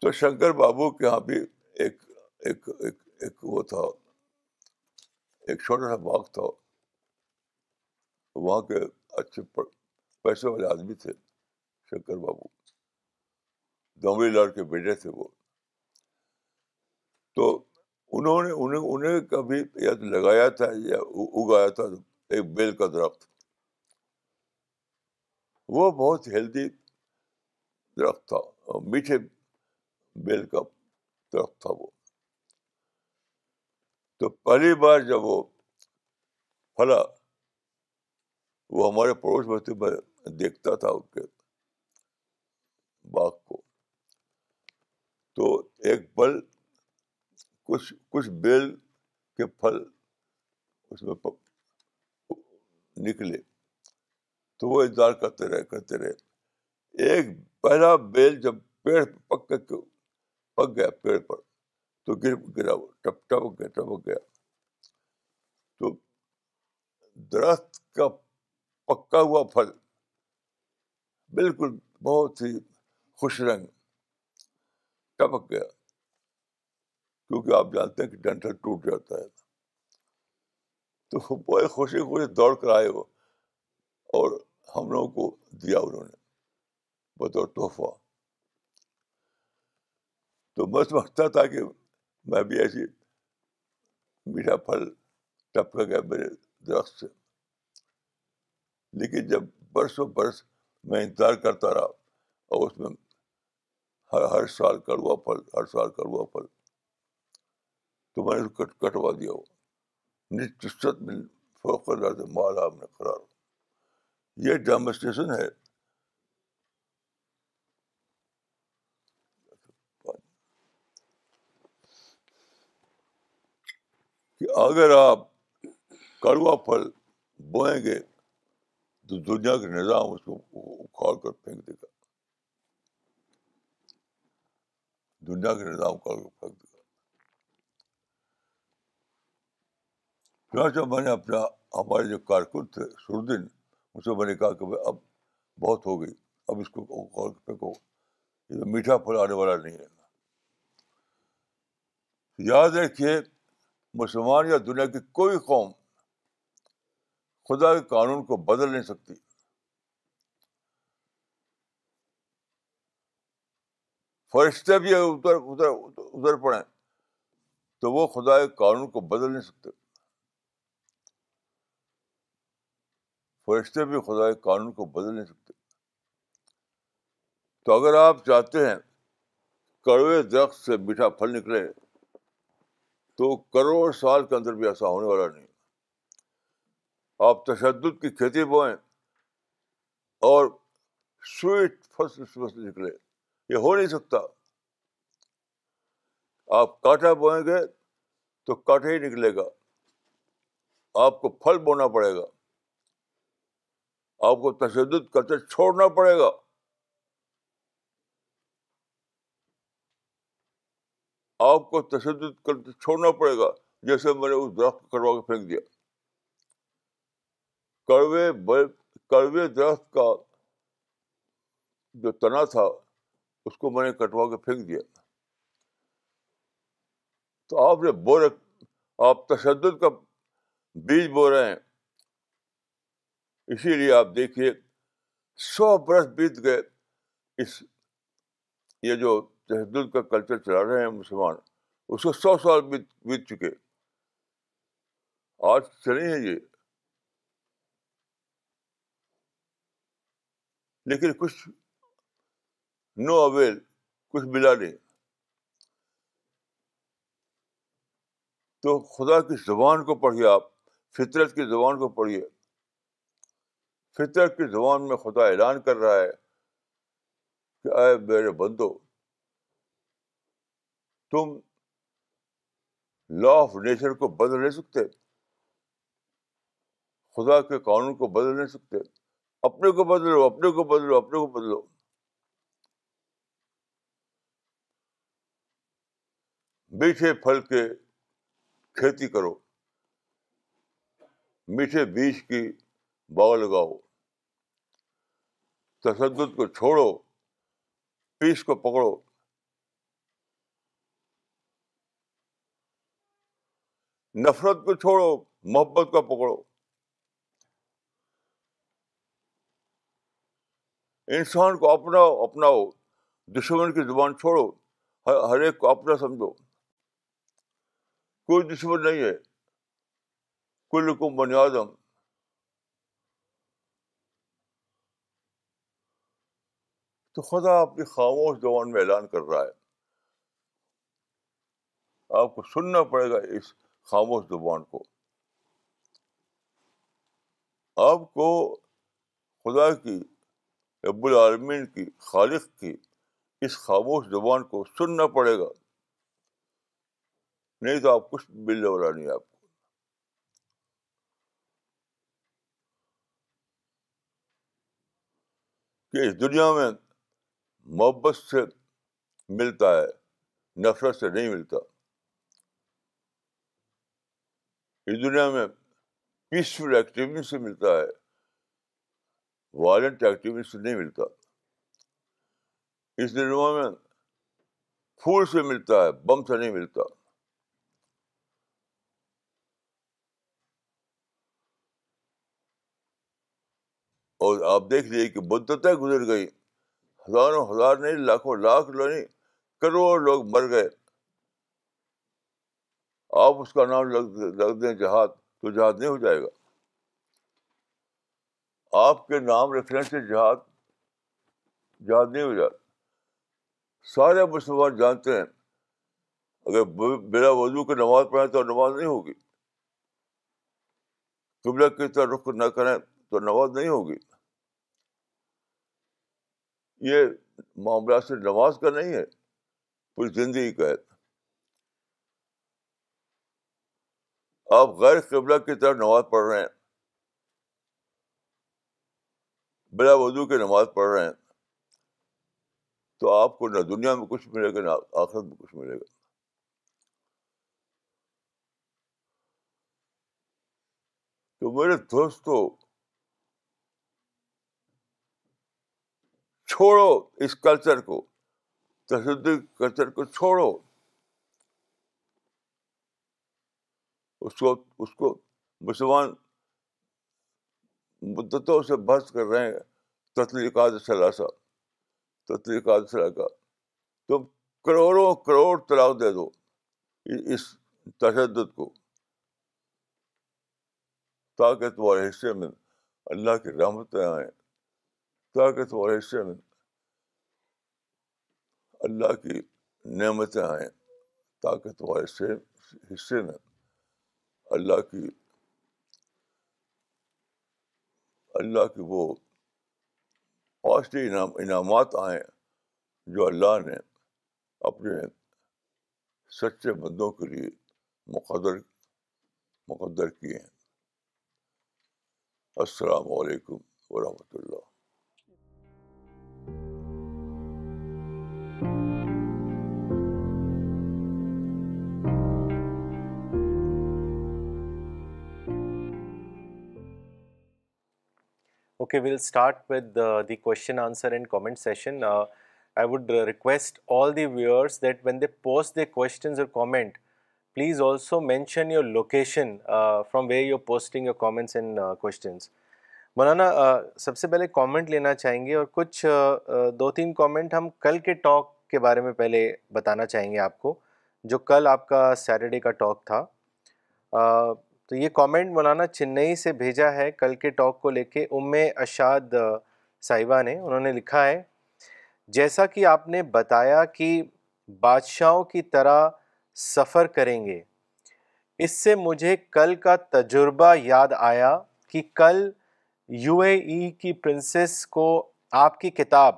تو شنکر بابو کے یہاں بھی ایک ایک ایک, ایک وہ تھا ایک چھوٹا سا باغ تھا وہاں کے اچھے پیسے والے آدمی تھے شنکر بابو دومڑی لال کے بیٹے تھے وہ تو انہوں نے انہیں انہیں کبھی یا تو لگایا تھا یا اگایا تھا تو ایک بیل کا درخت وہ بہت ہیلدی درخت تھا میٹھے بیل کا درخت تھا وہ تو پہلی بار جب وہ پھلا وہ ہمارے پڑوس بچے میں دیکھتا تھا ان کے باغ کو تو ایک پل کچھ کچھ بیل کے پھل اس میں نکلے تو وہ انتظار کرتے رہے کرتے رہے ایک پہلا بیل جب پیڑ پک کے پک گیا پیڑ پر تو گر گرا وہ ٹپ ٹپک گیا ٹپک گیا تو درخت کا پکا ہوا پھل بالکل بہت ہی خوش رنگ ٹپک گیا کیونکہ آپ جانتے ہیں کہ ڈنٹل ٹوٹ جاتا ہے تو بڑے خوشی خوشی دوڑ کر آئے وہ اور ہم لوگوں کو دیا انہوں نے بطور تحفہ تو میں میں سمجھتا تھا کہ بھی ایسی میٹھا پھل ٹپک میرے درخت سے لیکن جب برس و برس میں انتظار کرتا رہا اور اس میں ہر ہر سال کڑوا پھل ہر سال کڑوا پھل تو میں نے کٹوا دیا وہ مالا میں قرار یہ ڈیمونسٹریشن ہے کہ اگر آپ کڑوا پھل بوئیں گے تو دنیا کے نظام اس کو اکھاڑ کر پھینک دے گا دنیا کے نظام اکھاڑ کر پھینک دے گا چنانچہ میں نے اپنا ہمارے جو کارکن تھے سور دن ان سے میں نے کہا کہ اب بہت ہو گئی اب اس کو میٹھا پھل آنے والا نہیں ہے یاد رکھیے مسلمان یا دنیا کی کوئی قوم خدا کے قانون کو بدل نہیں سکتی فرشتے بھی اگر ادھر ادھر پڑے تو وہ خدا کے قانون کو بدل نہیں سکتے فرشتے بھی خدا کے قانون کو بدل نہیں سکتے تو اگر آپ چاہتے ہیں کڑوے درخت سے میٹھا پھل نکلے تو کروڑ سال کے اندر بھی ایسا ہونے والا نہیں آپ تشدد کی کھیتی بوئیں اور سویٹ فصل نکلے یہ ہو نہیں سکتا آپ کانٹا بوئیں گے تو کانٹا ہی نکلے گا آپ کو پھل بونا پڑے گا آپ کو تشدد کرتے چھوڑنا پڑے گا آپ کو تشدد کرتے چھوڑنا پڑے گا جیسے میں نے اس درخت کو کے پھینک دیا کڑوے کڑوے درخت کا جو تنا تھا اس کو میں نے کٹوا کے پھینک دیا تو آپ نے بو آپ تشدد کا بیج بو رہے ہیں اسی لیے آپ دیکھیے سو برس بیت گئے اس یہ جو تشدد کا کلچر چلا رہے ہیں مسلمان اس کو سو سال بیت بیت چکے آج چلے ہیں یہ لیکن کچھ نو اویل کچھ ملا نہیں تو خدا کی زبان کو پڑھیے آپ فطرت کی زبان کو پڑھیے فطر کی زبان میں خدا اعلان کر رہا ہے کہ اے میرے بندو تم لا آف نیچر کو بدل نہیں سکتے خدا کے قانون کو بدل نہیں سکتے اپنے کو بدلو اپنے کو بدلو اپنے کو بدلو میٹھے پھل کے کھیتی کرو میٹھے بیج کی باغ لگاؤ تشدد کو چھوڑو پیس کو پکڑو نفرت کو چھوڑو محبت کو پکڑو انسان کو اپناؤ اپناؤ دشمن کی زبان چھوڑو ہر ایک کو اپنا سمجھو کوئی دشمن نہیں ہے کل کو بنیادم تو خدا آپ کی خاموش زبان میں اعلان کر رہا ہے آپ کو سننا پڑے گا اس خاموش زبان کو آپ کو خدا کی ابو العالمین کی خالق کی اس خاموش زبان کو سننا پڑے گا نہیں تو آپ کچھ ملولا نہیں آپ کو کہ اس دنیا میں محبت سے ملتا ہے نفرت سے نہیں ملتا اس دنیا میں پیسفل ایکٹیویٹی سے ملتا ہے وائلنٹ ایکٹیویٹی سے نہیں ملتا اس دنیا میں پھول سے ملتا ہے بم سے نہیں ملتا اور آپ دیکھ لیجیے کہ بدھتا گزر گئی ہزاروں ہزار نہیں لاکھوں لاکھ نہیں کروڑوں لوگ مر گئے آپ اس کا نام رکھ دیں جہاد تو جہاد نہیں ہو جائے گا آپ کے نام رکھنے سے جہاد جہاد نہیں ہو جاتا سارے مسلمان جانتے ہیں اگر بلا وضو کی نماز پڑھیں تو نماز نہیں ہوگی تم کی کس طرح رخ نہ کریں تو نماز نہیں ہوگی یہ معاملات سے نماز کا نہیں ہے پوری زندگی کا ہے آپ غیر قبلہ کی طرح نماز پڑھ رہے ہیں بلا وضو کی نماز پڑھ رہے ہیں تو آپ کو نہ دنیا میں کچھ ملے گا نہ آخرت میں کچھ ملے گا تو میرے دوستوں چھوڑو اس کلچر کو تشدد کلچر کو چھوڑو اس کو اس کو مسلمان مدتوں سے بحث کر رہے ہیں تتری قطلا صاحب تتری قاطر کا تم کروڑوں کروڑ طلاق دے دو اس تشدد کو تاکہ تمہارے حصے میں اللہ کی رحمتیں آئیں تاکہ تمہارے حصے میں اللہ کی نعمتیں آئیں تاکہ تمہارے حصے حصے میں اللہ کی اللہ کی وہ پازیٹیو انعام انعامات آئیں جو اللہ نے اپنے سچے بندوں کے لیے مقدر مقدر کیے ہیں السلام علیکم ورحمۃ اللہ okay will start with the question answer and comment session I would request all the viewers that when they post their questions or comment please also mention your location from where you're posting comments and questions Maulana سب سے پہلے comment لینا چاہیں گے اور کچھ دو تین comment ہم کل کے ٹاک کے بارے میں پہلے بتانا چاہیں گے آپ کو جو کل آپ کا سیٹرڈے کا ٹاک تھا تو یہ کامنٹ مولانا چنئی سے بھیجا ہے کل کے ٹاک کو لے کے ام اشاد صاحبہ نے انہوں نے لکھا ہے جیسا کہ آپ نے بتایا کہ بادشاہوں کی طرح سفر کریں گے اس سے مجھے کل کا تجربہ یاد آیا کہ کل یو اے ای کی پرنسس کو آپ کی کتاب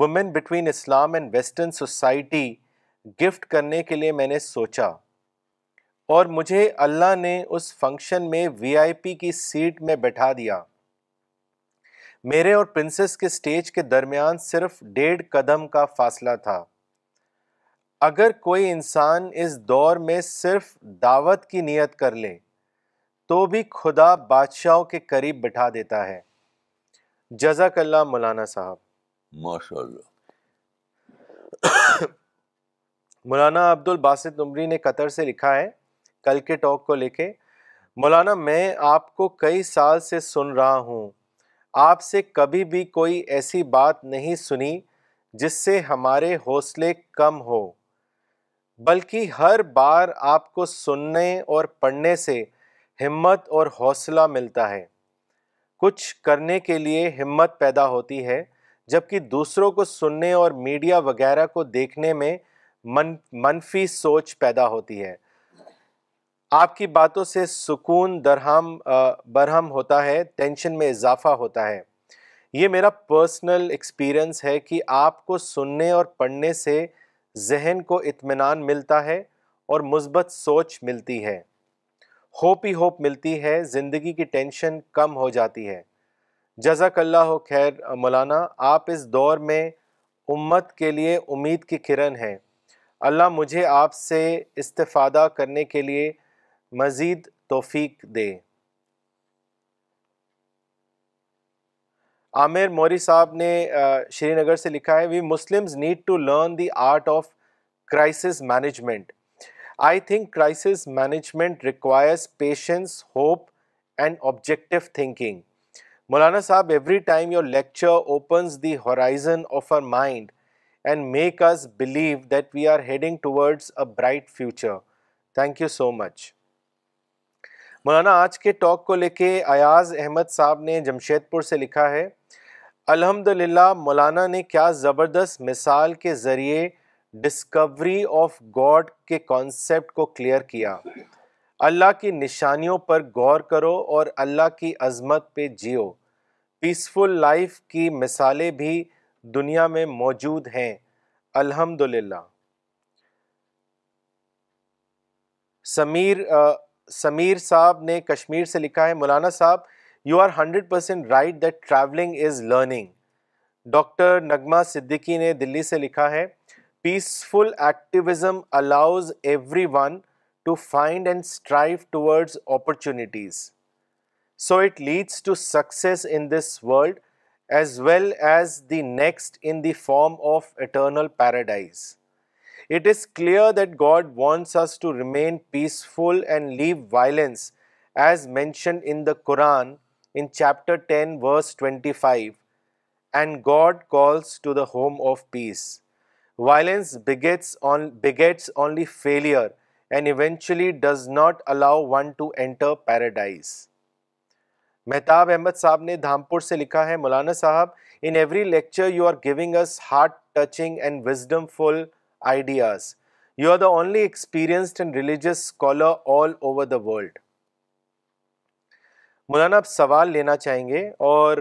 woman between Islam and Western society gift کرنے کے لیے میں نے سوچا اور مجھے اللہ نے اس فنکشن میں وی آئی پی کی سیٹ میں بٹھا دیا میرے اور پرنسس کے سٹیج کے درمیان صرف ڈیڑھ قدم کا فاصلہ تھا اگر کوئی انسان اس دور میں صرف دعوت کی نیت کر لے تو بھی خدا بادشاہوں کے قریب بٹھا دیتا ہے جزاک اللہ مولانا صاحب ماشاء اللہ مولانا عبد الباسط عمری نے قطر سے لکھا ہے کل کے ٹاک کو لے کے مولانا میں آپ کو کئی سال سے سن رہا ہوں آپ سے کبھی بھی کوئی ایسی بات نہیں سنی جس سے ہمارے حوصلے کم ہو بلکہ ہر بار آپ کو سننے اور پڑھنے سے ہمت اور حوصلہ ملتا ہے کچھ کرنے کے لیے ہمت پیدا ہوتی ہے جبکہ دوسروں کو سننے اور میڈیا وغیرہ کو دیکھنے میں منفی سوچ پیدا ہوتی ہے آپ کی باتوں سے سکون درہم برہم ہوتا ہے ٹینشن میں اضافہ ہوتا ہے یہ میرا پرسنل ایکسپیرئنس ہے کہ آپ کو سننے اور پڑھنے سے ذہن کو اطمینان ملتا ہے اور مثبت سوچ ملتی ہے ہوپ ہی ہوپ ملتی ہے زندگی کی ٹینشن کم ہو جاتی ہے جزاک اللہ ہو خیر مولانا آپ اس دور میں امت کے لیے امید کی کرن ہیں اللہ مجھے آپ سے استفادہ کرنے کے لیے مزید توفیق دے عامر موری صاحب نے شری نگر سے لکھا ہے we Muslims need to learn the art of crisis management I think crisis management requires patience hope and objective thinking Maulana Sahab every time your lecture opens the horizon of our mind and make us believe that we are heading toward a bright future thank you so much Maulana آج کے talk کو لے کے ایاز احمد صاحب نے جمشید پور سے لکھا ہے الحمد للہ مولانا نے کیا زبردست مثال کے ذریعے ڈسکوری آف گاڈ کے کانسیپٹ کو کلیئر کیا اللہ کی نشانیوں پر غور کرو اور اللہ کی عظمت پہ جیو پیسفل لائف کی مثالیں بھی دنیا میں موجود ہیں الحمد للہ سمیر سمیر صاحب نے کشمیر سے لکھا ہے Maulana Sahab you are hundred percent right that travelling is learning doctor نغمہ صدیقی نے دلی سے لکھا ہے peaceful activism allows everyone to find and strive towards opportunities so it leads to success in this world as well as the next in the form of eternal paradise it is clear that God wants us to remain peaceful and leave violence as mention in the Quran in chapter ten verse twenty five and God calls to the home of peace violence begets begets only failure and eventually does not allow one to enter paradise Mahtab Ahmad Sahab نے دھامپور سے لکھا ہے Maulana Sahab in every lecture you are giving us heart touching and wisdom full idea only experienced and religious scholar all over the world Maulana آپ سوال لینا چاہیں گے اور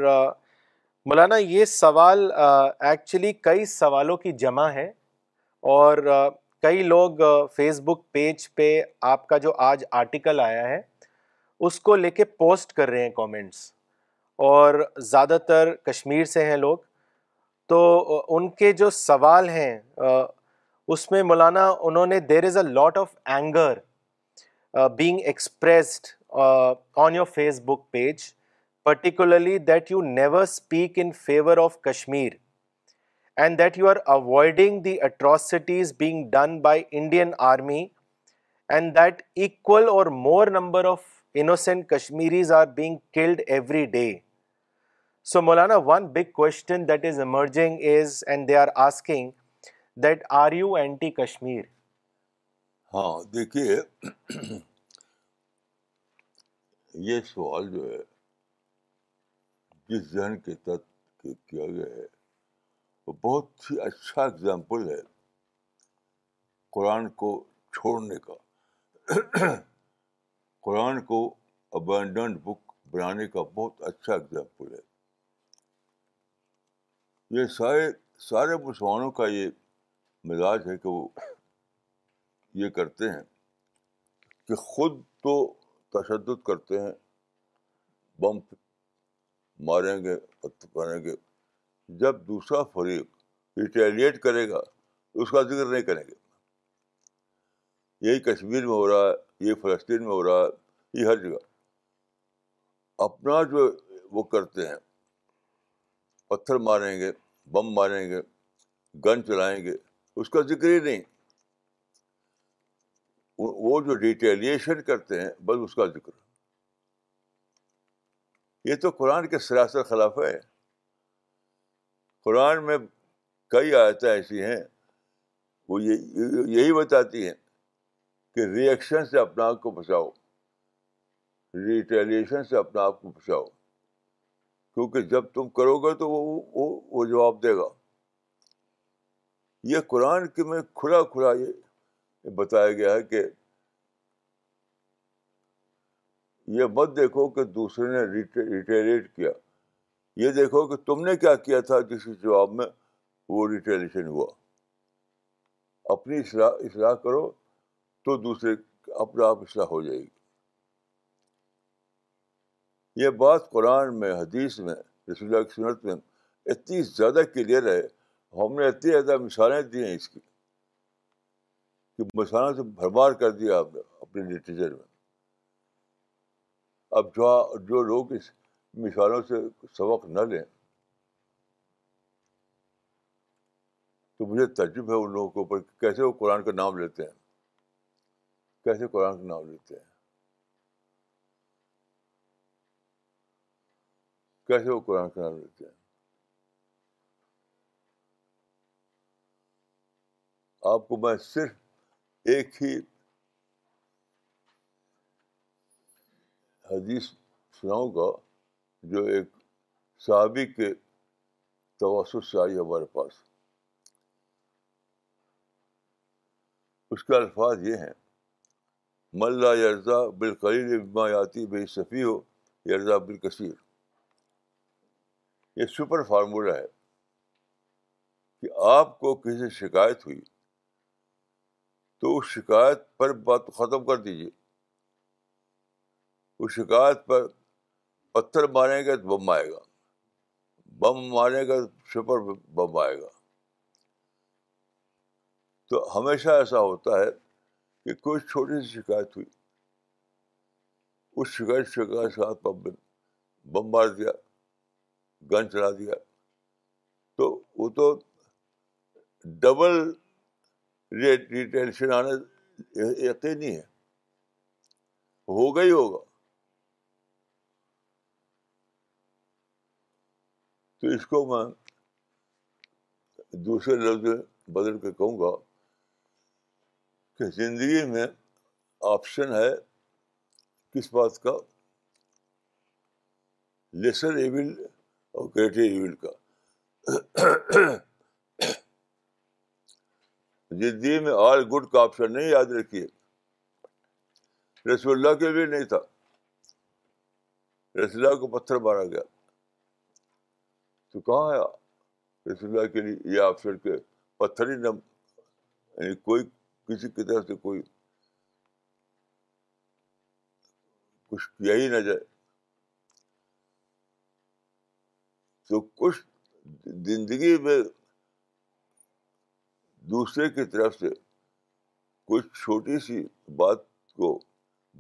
مولانا یہ سوال ایکچولی کئی سوالوں کی جمع ہے اور کئی لوگ فیس بک پیج پہ آپ کا جو آج آرٹیکل آیا ہے اس کو لے کے پوسٹ کر رہے ہیں کامنٹس اور زیادہ تر کشمیر سے ہیں لوگ تو ان کے جو سوال ہیں اس میں مولانا انہوں نے there is a lot of anger being expressed on your Facebook page particularly that you never speak in favour of Kashmir and that you are avoiding the atrocities being done by Indian army and that equal or more number of innocent Kashmiris are being killed every day so Maulana one big question that is emerging is and they are asking that are you anti Kashmir ہاں دیکھیے یہ سوال جو ہے جس ذہن کے تحت کیا گیا ہے وہ بہت ہی اچھا اگزامپل ہے قرآن کو چھوڑنے کا قرآن کو ابینڈنڈ بک بنانے کا بہت اچھا اگزامپل ہے یہ سارے سارے مسلمانوں کا یہ مزاج ہے کہ وہ یہ کرتے ہیں کہ خود تو تشدد کرتے ہیں بم ماریں گے پتھر پڑیں گے جب دوسرا فریق ریٹیلیٹ کرے گا اس کا ذکر نہیں کریں گے یہی کشمیر میں ہو رہا ہے یہ فلسطین میں ہو رہا ہے یہ ہر جگہ اپنا جو وہ کرتے ہیں پتھر ماریں گے بم ماریں گے گن چلائیں گے اس کا ذکر ہی نہیں وہ جو ڈیٹیلیشن کرتے ہیں بس اس کا ذکر یہ تو قرآن کے سراسر خلاف ہے قرآن میں کئی آیتیں ایسی ہیں وہ یہی بتاتی ہیں کہ ریئیکشن سے اپنا آپ کو بچاؤ ریٹیلیشن سے اپنا آپ کو بچاؤ کیونکہ جب تم کرو گے تو وہ جواب دے گا یہ قرآن کے میں کھلا کھلا یہ بتایا گیا ہے کہ یہ مت دیکھو کہ دوسرے نے ریٹیلیٹ کیا یہ دیکھو کہ تم نے کیا کیا تھا جس جواب میں وہ ریٹیلیشن ہوا اپنی اصلاح اصلاح کرو تو دوسرے اپنا آپ اصلاح ہو جائے گی یہ بات قرآن میں حدیث میں رسول اللہ کی سنت میں اتنی زیادہ کلیئر ہے ہم نے اتنی زیادہ مثالیں دی ہیں اس کی کہ مثالوں سے بھرمار کر دیا آپ نے اپنے لٹریچر میں اب جو جو لوگ اس مثالوں سے سبق نہ لیں تو مجھے تجرب ہے ان لوگوں کے اوپر کہ کیسے وہ قرآن کا نام لیتے ہیں کیسے قرآن کا نام لیتے ہیں کیسے وہ قرآن کا نام لیتے ہیں آپ کو میں صرف ایک ہی حدیث سناؤں گا جو ایک صحابی کے توسط سے آئی ہمارے پاس اس کے الفاظ یہ ہیں ملا یرزا بال قلیل یاتی بے صفی ہو یرزا بالکثیر یہ سپر فارمولہ ہے کہ آپ کو کسی سے شکایت ہوئی تو اس شکایت پر بات ختم کر دیجیے اس شکایت پر پتھر مارے گا تو بم آئے گا بم مارے گا شپر بم آئے گا تو ہمیشہ ایسا ہوتا ہے کہ کوئی چھوٹی سی شکایت ہوئی اس شکایت شکایت بم مار دیا گن چلا دیا تو وہ تو ڈبل آنا یقینی ہے ہوگا تو اس کو میں دوسرے لفظ بدل کے کہوں گا کہ زندگی میں آپشن ہے کس بات کا لیسر ایون اور گریٹر ایون کا زندگی جی، جی میں آل گڈ کا آپشن نہیں یاد رکھیے رسول اللہ کے لیے نہیں تھا رسول اللہ کو پتھر مارا گیا تو کہاں ہے رسول اللہ کے لیے یہ آپشن کے پتھر ہی نہ یعنی کوئی کسی کی طرف سے کوئی کچھ کیا ہی نہ جائے تو کچھ زندگی میں دوسرے کی طرف سے کچھ چھوٹی سی بات کو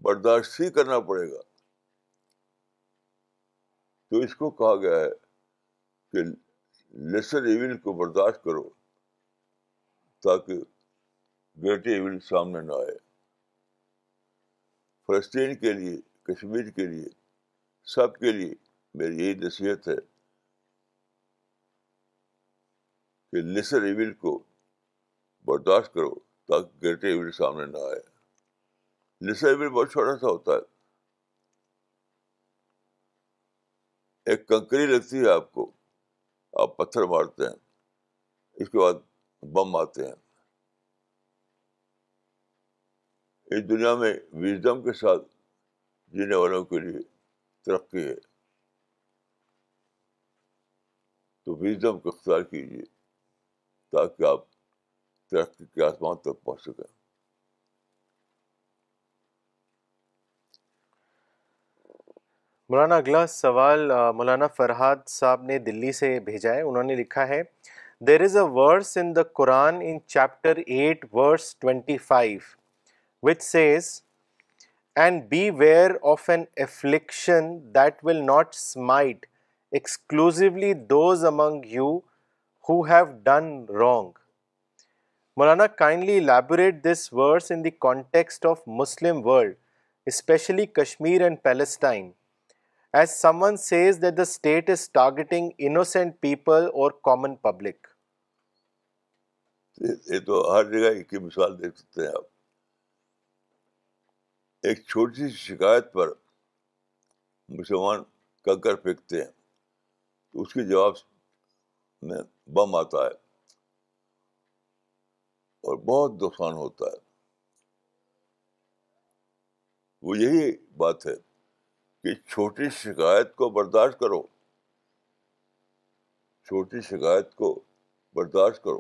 برداشت ہی کرنا پڑے گا تو اس کو کہا گیا ہے کہ لیسر ایون کو برداشت کرو تاکہ گریٹر ایون سامنے نہ آئے فلسطین کے لیے کشمیر کے لیے سب کے لیے میری یہی نصیحت ہے کہ لیسر ایون کو برداشت کرو تاکہ گرتے ہوئے سامنے نہ آئے نشر بھی بہت چھوٹا سا ہوتا ہے ایک کنکری لگتی ہے آپ کو آپ پتھر مارتے ہیں اس کے بعد بم آتے ہیں اس دنیا میں ویزم کے ساتھ جینے والوں کے لیے ترقی ہے تو ویزم کو اختیار کیجیے تاکہ آپ کے آسمان تک پہنچ چکے مولانا اگلا سوال مولانا فرحاد صاحب نے دلی سے بھیجا ہے انہوں نے لکھا ہے there is a verse in the Quran in chapter eight verse twenty five which says and beware of an affliction that will not smite exclusively those among you who have done wrong Maulana kindly elaborate this verse in the context of Muslim world especially Kashmir and Palestine as someone says that the state is targeting innocent people or common public یہ تو ہر جگہ ایک کی مثال دیکھ سکتے ہیں آپ ایک چھوٹی سی شکایت پر مسلمان کنکر پھینکتے ہیں تو اس کے جواب میں بم آتا ہے اور بہت دفان ہوتا ہے وہ یہی بات ہے کہ چھوٹی شکایت کو برداشت کرو چھوٹی شکایت کو برداشت کرو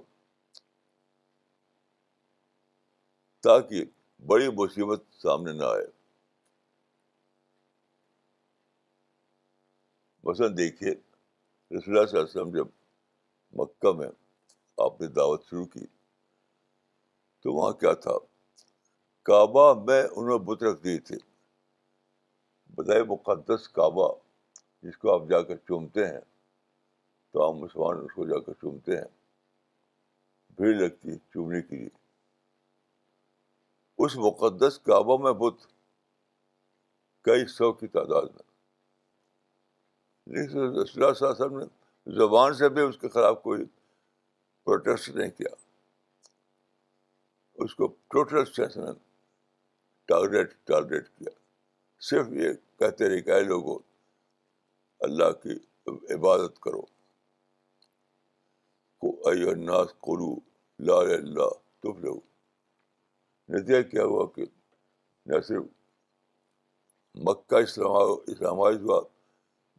تاکہ بڑی مصیبت سامنے نہ آئے بس دیکھیے رسول اللہ صلی علیہ وسلم جب مکہ میں آپ نے دعوت شروع کی تو وہاں کیا تھا کعبہ میں انہوں نے بت رکھ دیے تھے بتائیے مقدس کعبہ جس کو آپ جا کر چومتے ہیں تو آپ مسلمان اس کو جا کر چومتے ہیں بھیڑ لگتی ہے چومنے کے لیے اس مقدس کعبہ میں بت کئی سو کی تعداد میں اللہ نے زبان سے بھی اس کے خلاف کوئی پروٹیسٹ نہیں کیا اس کو ٹوٹل ٹارگیٹ ٹارگیٹ کیا صرف یہ کہتے رہے اے لوگوں اللہ کی عبادت کرو کو لا اللہ تم لوگ نتیجہ کیا ہوا کہ نہ صرف مکہ اسلام اسلام ہوا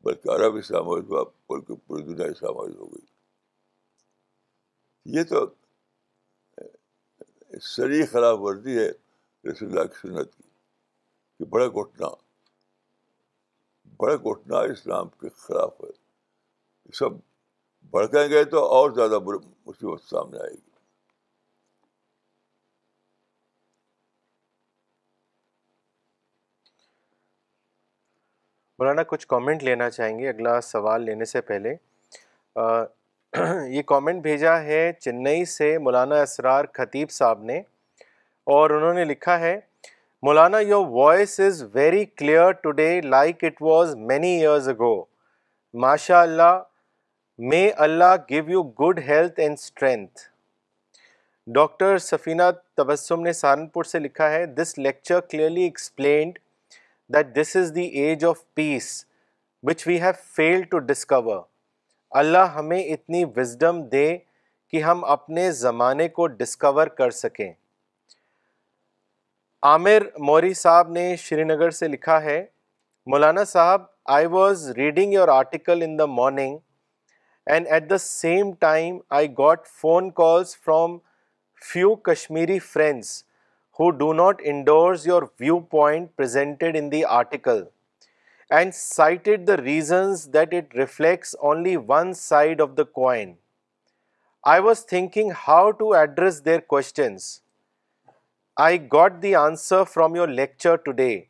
بلکہ عرب اسلام ہوا بلکہ پوری دنیا اسلام ہو گئی یہ تو سری خلاف ورزی ہے رسول اللہ کی سنت کی کہ بڑا گھٹنا بڑا گھٹنا اسلام کے خلاف ہے سب بڑکیں گے تو اور زیادہ مصیبت سامنے آئے گی مولانا کچھ کامنٹ لینا چاہیں گے اگلا سوال لینے سے پہلے (clears throat) یہ کامنٹ بھیجا ہے چنئی سے مولانا اسرار خطیب صاحب نے اور انہوں نے لکھا ہے Maulana your voice is very clear today like it was many years ago ماشاء اللہ may Allah give you good health and strength doctor Safina Tabassum نے سہارنپور سے لکھا ہے this lecture clearly explained that this is the age of peace which we have failed to discover اللہ ہمیں اتنی wisdom they کہ ہم اپنے زمانے کو ڈسکور کر سکیں عامر موری صاحب نے شری نگر سے لکھا ہے Maulana Sahab I was reading your article in the morning and at the same time I got phone calls from few Kashmiri friends who do not endorse your view point presented in the article and cited the reasons that it reflects only one side of the coin. I was thinking how to address their questions. I got the answer from your lecture today.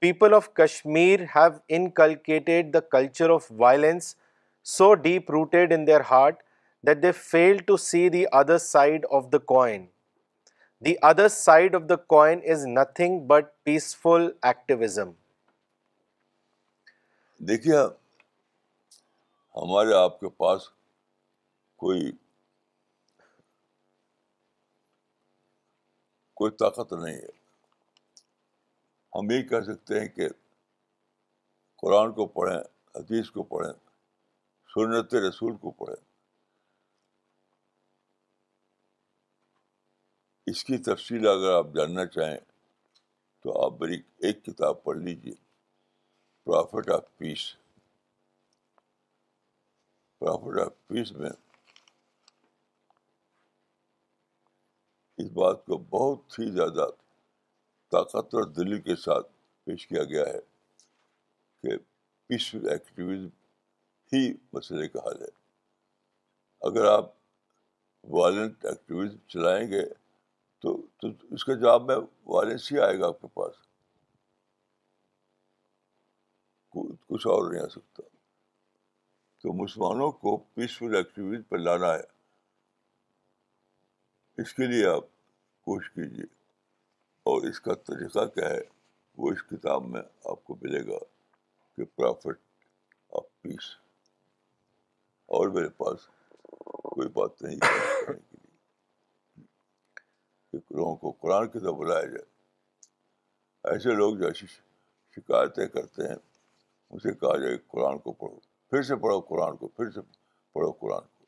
People of Kashmir have inculcated the culture of violence so deep-rooted in their heart that they fail to see the other side of the coin. The other side of the coin is nothing but peaceful activism. دیکھیے ہمارے آپ کے پاس کوئی کوئی طاقت نہیں ہے ہم یہ کہہ سکتے ہیں کہ قرآن کو پڑھیں حدیث کو پڑھیں سنت رسول کو پڑھیں اس کی تفصیل اگر آپ جاننا چاہیں تو آپ میری ایک کتاب پڑھ لیجیے prophet of peace prophet of peace میں اس بات کو بہت ہی زیادہ طاقتور دلی کے ساتھ پیش کیا گیا ہے کہ پیسفل ایکٹیویزم ہی مسئلے کا حل ہے اگر آپ وائلنٹ ایکٹیویزم چلائیں گے تو اس کا جواب میں وائلنس ہی آئے گا آپ کے پاس کچھ اور نہیں آ سکتا تو مسلمانوں کو پیسفل ایکٹیویٹی پہ لانا ہے اس کے لیے آپ کوشش کیجیے اور اس کا طریقہ کیا ہے وہ اس کتاب میں آپ کو ملے گا کہ پرافٹ آف پیس اور میرے پاس کوئی بات نہیں لوگوں کو قرآن کی طرف بلایا جائے ایسے لوگ جو شکایتیں کرتے ہیں اسے کہا جائے قرآن کو پڑھو پھر سے پڑھو قرآن کو پھر سے پڑھو قرآن کو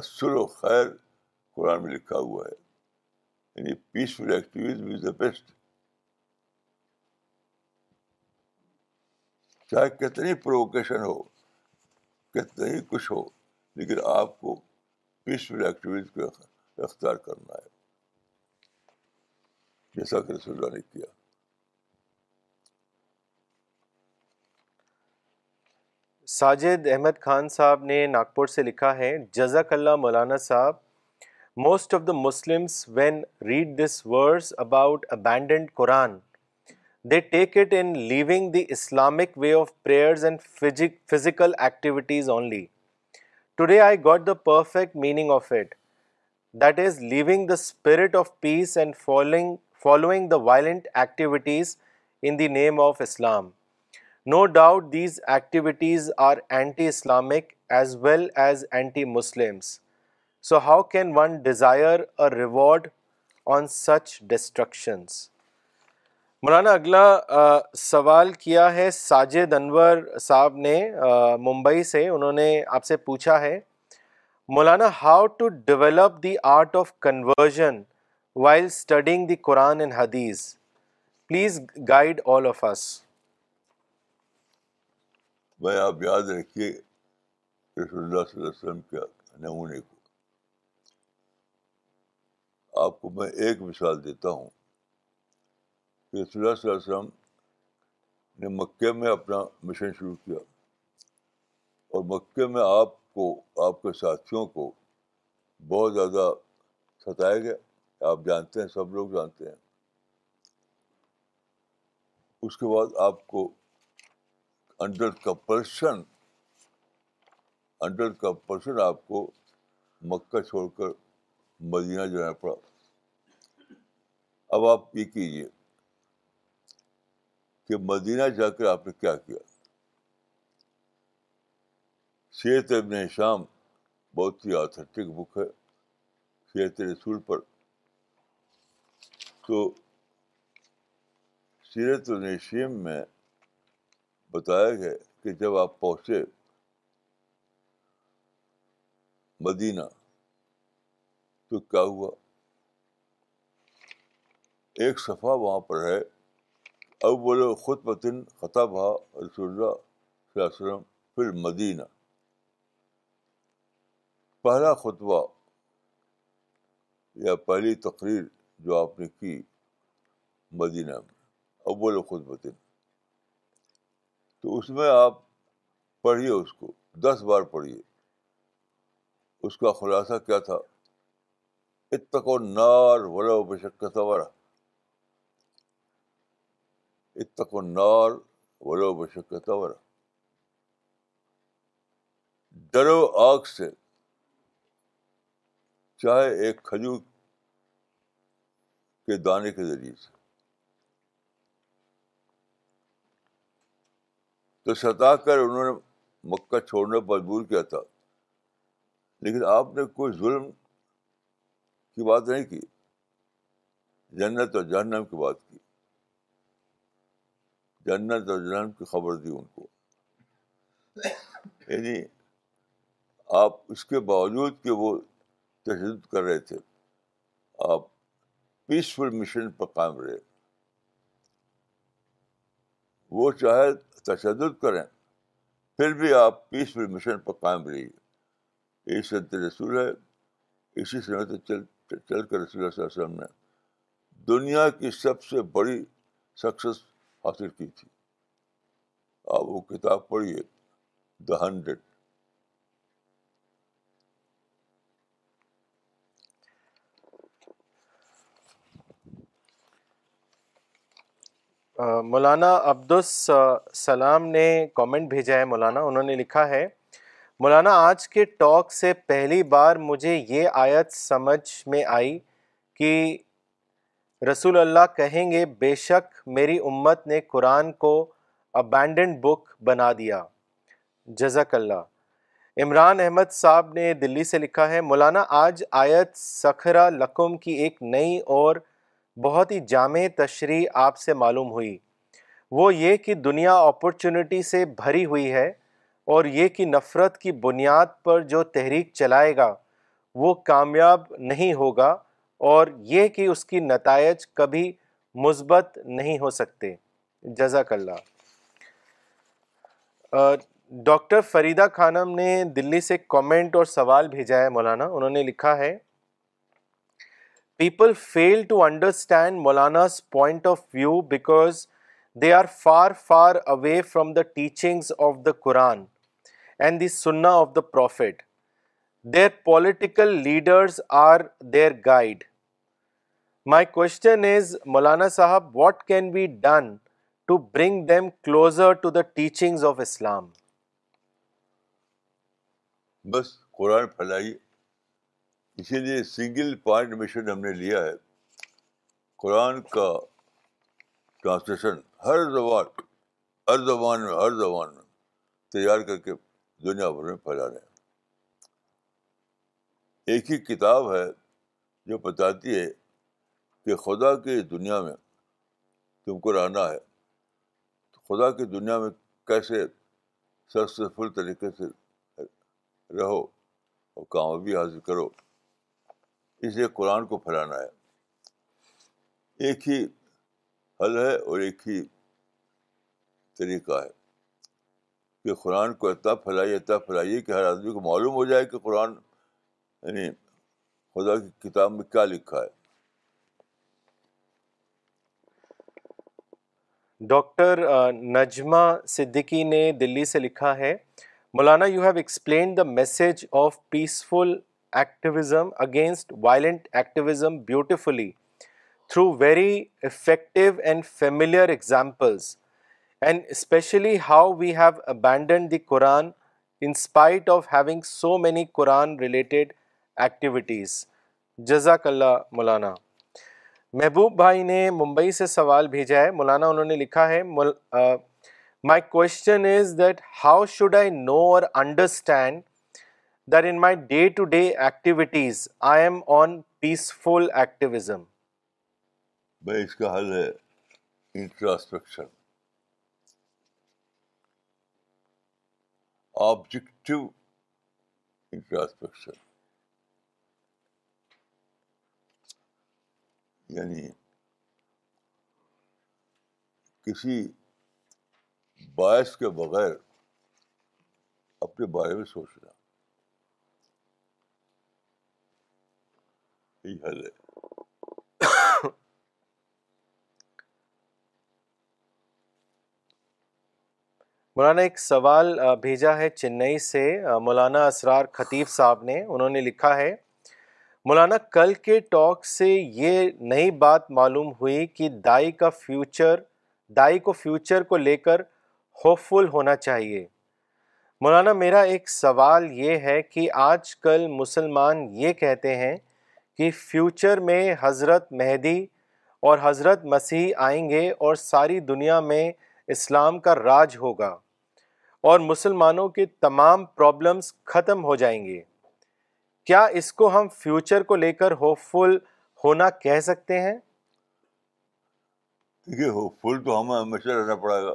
اصل و خیر قرآن میں لکھا ہوا ہے یعنی peaceful activism is the best چاہے کتنی پرووکیشن ہو کتنی کچھ ہو لیکن آپ کو پیسفل ایکٹیویز کو اختیار کرنا ہے جیسا کہ رسول اللہ نے کیا ساجد احمد خان صاحب نے ناگپور سے لکھا ہے جزاک اللہ Maulana Sahab most of the Muslims when read this verse about abandoned Quran they take it in leaving the Islamic way of prayers and physical activities only today I got the perfect meaning of it that is leaving the spirit of peace and following following the violent activities in the name of Islam no doubt these activities are anti Islamic as well as anti Muslims so how can one desire a reward on such destructions Maulana اگلا سوال کیا ہے ساجد انور صاحب نے ممبئی سے انہوں نے آپ سے پوچھا ہے Maulana how to develop the art of conversion while studying the Quran and حدیث please guide all of us میں آپ یاد رکھیے رسول اللہ صلی اللہ علیہ وسلم کے نمونے کو آپ کو میں ایک مثال دیتا ہوں کہ رسول اللہ صلی اللہ علیہ وسلم نے مکے میں اپنا مشن شروع کیا اور مکے میں آپ کو آپ کے ساتھیوں کو بہت زیادہ ستایا گیا آپ جانتے ہیں سب لوگ جانتے ہیں اس کے بعد آپ کو انڈر کمپلشن انڈر کمپلشن آپ کو مکہ چھوڑ کر مدینہ جانا پڑا اب آپ یہ کیجیے کہ مدینہ جا کر آپ نے کیا کیا سیرت ابن شام بہت ہی آتھینٹک بک ہے سیرت رسول پر تو سیرت النشیم میں بتایا گیا کہ جب آپ پہنچے مدینہ تو کیا ہوا ایک صفحہ وہاں پر ہے اب و خود متن خطا رسول اللہ صلی اللہ علیہ وسلم پھر مدینہ پہلا خطبہ یا پہلی تقریر جو آپ نے کی مدینہ میں اول و خط تو اس میں آپ پڑھیے اس کو دس بار پڑھیے اس کا خلاصہ کیا تھا اتقو و نار ولا و بے اتقو و نار ولا و بے ڈرو آگ سے چاہے ایک کھجور کے دانے کے ذریعے سے تو ستا کر انہوں نے مکہ چھوڑنے پر مجبور کیا تھا لیکن آپ نے کوئی ظلم کی بات نہیں کی جنت اور جہنم کی بات کی جنت اور جہنم کی خبر دی ان کو یعنی آپ اس کے باوجود کہ وہ تشدد کر رہے تھے آپ پیسفل مشن پر قائم رہے وہ چاہے تشدد کریں پھر بھی آپ پیس فل مشن پر قائم رہیے یہ سنت رسول ہے اسی تو چل چل کر رسول علیہ وسلم نے دنیا کی سب سے بڑی سکسیس حاصل کی تھی آپ وہ کتاب پڑھیے دا ہنڈریڈ مولانا عبدالسلام سلام نے کامنٹ بھیجا ہے مولانا انہوں نے لکھا ہے مولانا آج کے ٹاک سے پہلی بار مجھے یہ آیت سمجھ میں آئی کہ رسول اللہ کہیں گے بے شک میری امت نے قرآن کو ابینڈنڈ بک بنا دیا جزاک اللہ عمران احمد صاحب نے دلی سے لکھا ہے مولانا آج آیت سکھرا لقم کی ایک نئی اور بہت ہی جامع تشریح آپ سے معلوم ہوئی وہ یہ کہ دنیا اپرچونٹی سے بھری ہوئی ہے اور یہ کہ نفرت کی بنیاد پر جو تحریک چلائے گا وہ کامیاب نہیں ہوگا اور یہ کہ اس کی نتائج کبھی مثبت نہیں ہو سکتے جزاک اللہ ڈاکٹر فریدہ خانم نے دلی سے کامنٹ اور سوال بھیجا ہے مولانا انہوں نے لکھا ہے people feel to understand Maulana's point of view because they are far far away from the teachings of the Quran and the sunnah of the prophet their political leaders are their guide my question is مولانا صاحب what can be done to bring them closer to the teachings of Islam بس قرآن پھیلائیے اسی لیے single point mission ہم نے لیا ہے قرآن کا ٹرانسلیشن ہر زبان ہر زبان میں ہر زبان میں تیار کر کے دنیا بھر میں پھیلا رہے ہیں ایک ہی کتاب ہے جو بتاتی ہے کہ خدا کی دنیا میں تم کو رہنا ہے خدا کی دنیا میں کیسے سکسیزفل طریقے سے رہو اور کامیابی حاصل کرو اس لیے قرآن کو پھیلانا ہے ایک ہی حل ہے اور ایک ہی طریقہ ہے کہ قرآن کو اتنا پھیلائیے اتنا پھیلائیے کہ ہر آدمی کو معلوم ہو جائے کہ قرآن یعنی خدا کی کتاب میں کیا لکھا ہے ڈاکٹر نجمہ صدیقی نے دلی سے لکھا ہے مولانا you have explain the message of peaceful activism against violent activism beautifully through very effective and familiar examples and especially how we have abandon the Quran in spite of having so many Quran related activities جزاک اللہ مولانا محبوب بھائی نے ممبئی سے سوال بھیجا ہے مولانا انہوں نے لکھا ہے my question is that how should I know or understand that in my day to day activities I am on peaceful activism بھائی اس کا حل ہے انٹراسپیکشن آبجیکٹو انٹراسپیکشن یعنی کسی باعث کے بغیر اپنے بارے میں سوچنا مولانا ایک سوال بھیجا ہے چنئی سے مولانا اسرار خطیف صاحب نے انہوں نے لکھا ہے مولانا کل کے ٹاک سے یہ نئی بات معلوم ہوئی کہ دائی کا فیوچر دائی کو فیوچر کو لے کر ہوپ فل ہونا چاہیے مولانا میرا ایک سوال یہ ہے کہ آج کل مسلمان یہ کہتے ہیں کہ فیوچر میں حضرت مہدی اور حضرت مسیح آئیں گے اور ساری دنیا میں اسلام کا راج ہوگا اور مسلمانوں کے تمام پرابلمز ختم ہو جائیں گے کیا اس کو ہم فیوچر کو لے کر ہوپ فل ہونا کہہ سکتے ہیں دیکھیے ہوپ فل تو ہمیں ہمیشہ رہنا پڑے گا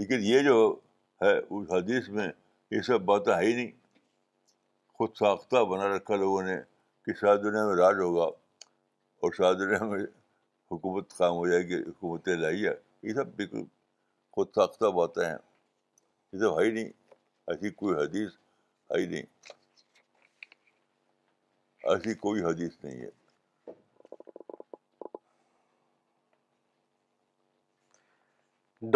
لیکن یہ جو ہے اس حدیث میں یہ سب باتیں ہے ہی نہیں خود ساختہ بنا رکھا لوگوں نے کہ شاید دنیا میں راج ہوگا اور شاید دنیا میں حکومت قائم ہو جائے گی حکومت لائی ہے یہ سب بالکل خود ساختہ باتیں ہیں یہ سب ہے نہیں ایسی کوئی حدیث ہے نہیں ایسی کوئی حدیث نہیں ہے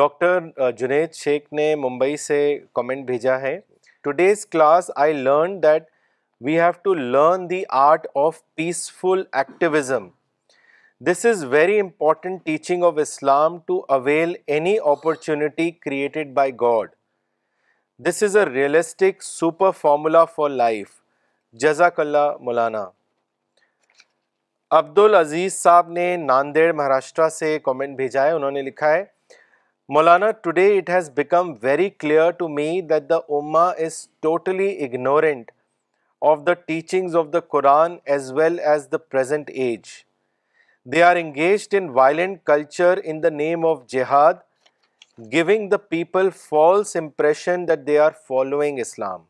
ڈاکٹر جنید شیخ نے ممبئی سے کامنٹ بھیجا ہے today's class I learn that we have to learn the art of peaceful activism this is very important teaching of Islam to avail any opportunity created by God this is a realistic super formula for life جزاک اللہ مولانا عبد العزیز صاحب نے ناندیڑ مہاراشٹرا سے comment بھیجا ہے انہوں نے لکھا ہے مولانا today it has become very clear to me that the ummah is totally ignorant of the teachings of the Quran as as well the the age they are engaged in in violent culture name of jihad give the people false impression that they are following Islam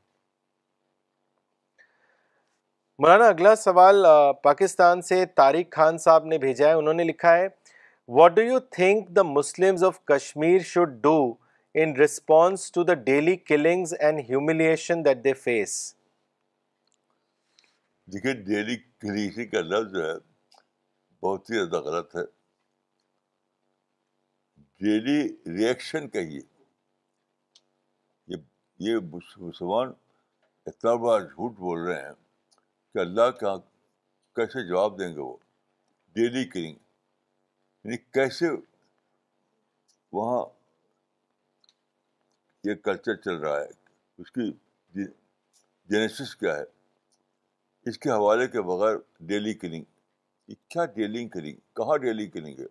مولانا اگلا سوال پاکستان سے طارق خان صاحب نے بھیجا ہے انہوں نے لکھا ہے what do you think the Muslim of Kashmir should do in response to the daily killings and humiliation that they face دیکھیے ڈیلی کریسی کا لفظ ہے بہت ہی زیادہ غلط ہے ڈیلی ریئیکشن کہیے یہ مسلمان اتنا بڑا جھوٹ بول رہے ہیں کہ اللہ کا کیسے جواب دیں گے وہ ڈیلی کلنگ یعنی کیسے وہاں یہ کلچر چل رہا ہے اس کی جی، جینیسس کیا ہے اس کے حوالے کے بغیر ڈیلی کلنگ کیا اچھا ڈیلنگ کریں کہاں ڈیلی کریں گے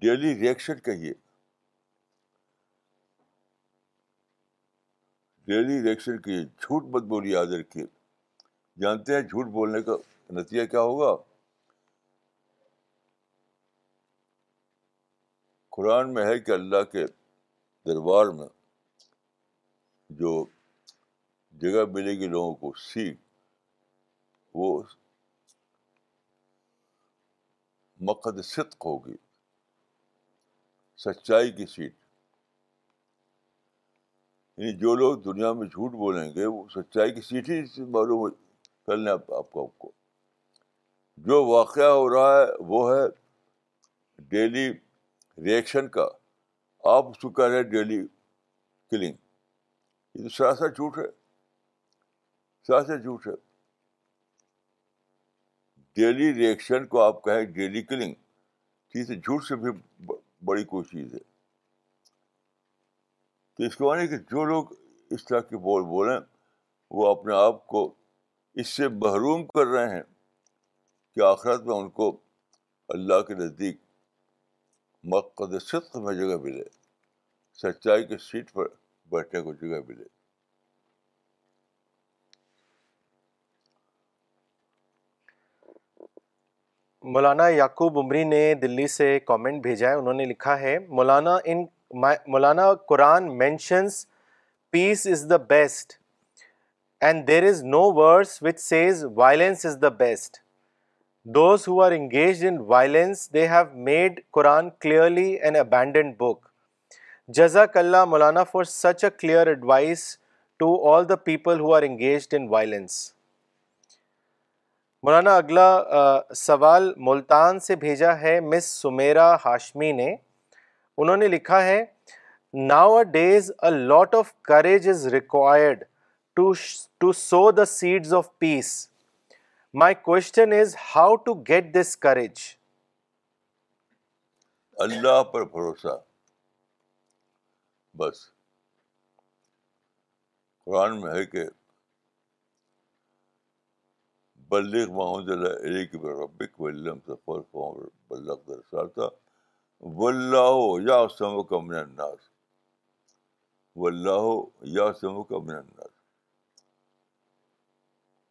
ڈیلی ریئیکشن کہیے ڈیلی ریئیکشن کیے جھوٹ مت بولیے آدر کیے جانتے ہیں جھوٹ بولنے کا نتیجہ کیا ہوگا قرآن میں ہے کہ اللہ کے دربار میں جو جگہ ملے گی لوگوں کو سیکھ وہ مقد صدق ہوگی سچائی کی سیٹ یعنی جو لوگ دنیا میں جھوٹ بولیں گے وہ سچائی کی سیٹ ہی سے معلوم کر لیں آپ کو آپ کو جو واقعہ ہو رہا ہے وہ ہے ڈیلی ریئیکشن کا آپ اس کو کہہ رہے ہیں ڈیلی کلنگ یہ تو سراسر جھوٹ ہے سراسر جھوٹ ہے ڈیلی ریئیکشن کو آپ کہیں ڈیلی کلنگ ہے جھوٹ سے بھی بڑی کوئی چیز ہے تو اس کے معنی کہ جو لوگ اس طرح کے بول بولیں وہ اپنے آپ کو اس سے محروم کر رہے ہیں کہ آخرت میں ان کو اللہ کے نزدیک مقد صدق میں جگہ ملے سچائی کے سیٹ پر بیٹھنے کو جگہ ملے مولانا یعقوب عمری نے دلی سے کامنٹ بھیجا ہے انہوں نے لکھا ہے مولانا ان مولانا Quran mentions peace is the best and there is no verse which says violence is the best those who are engaged in violence they have made Quran clearly and abandoned book جزاک اللہ مولانا for such a clear advice to all the people who are engaged in violence مولانا اگلا سوال ملتان سے بھیجا ہے مس سمیرا ہاشمی نے انہوں نے لکھا ہے nowadays a lot of courage is required to sow the seeds of peace my question is how to get this courage اللہ پر بھروسہ بس قرآن میں ہے کہ بلغ محمد اللہ علی کی ربک ولم سفر فام بلغ درسالتا واللہ یا سم سمک من الناس واللہ یا سم سمک من الناس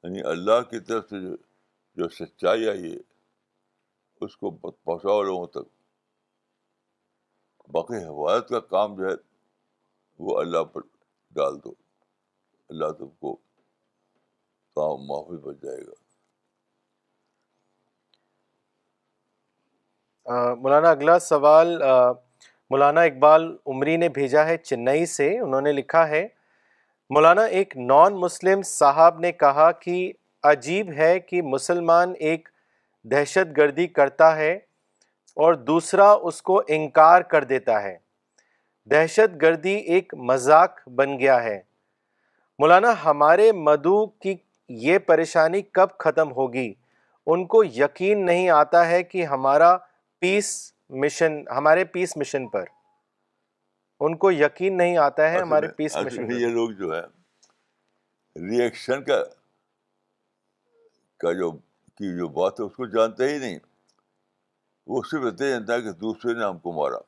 یعنی اللہ کی طرف سے جو, جو سچائی آئی ہے اس کو پہنچاؤ لوگوں تک باقی حفاظت کا کام جو ہے وہ اللہ پر ڈال دو اللہ تم کو کام معافی بچ جائے گا مولانا اگلا سوال مولانا اقبال عمری نے بھیجا ہے چنئی سے انہوں نے لکھا ہے مولانا ایک نان مسلم صاحب نے کہا کہ عجیب ہے کہ مسلمان ایک دہشت گردی کرتا ہے اور دوسرا اس کو انکار کر دیتا ہے دہشت گردی ایک مذاق بن گیا ہے مولانا ہمارے مدو کی یہ پریشانی کب ختم ہوگی ان کو یقین نہیں آتا ہے کہ ہمارا پیس مشن ہمارے پیس مشن پر ان کو یقین نہیں آتا ہے ہمارے پیس مشن یہ لوگ جو ہے ریئیکشن کا کا جو کی جو بات ہے اس کو جانتے ہی نہیں وہ صرف اتنا جانتا ہے کہ دوسرے نے ہم کو مارا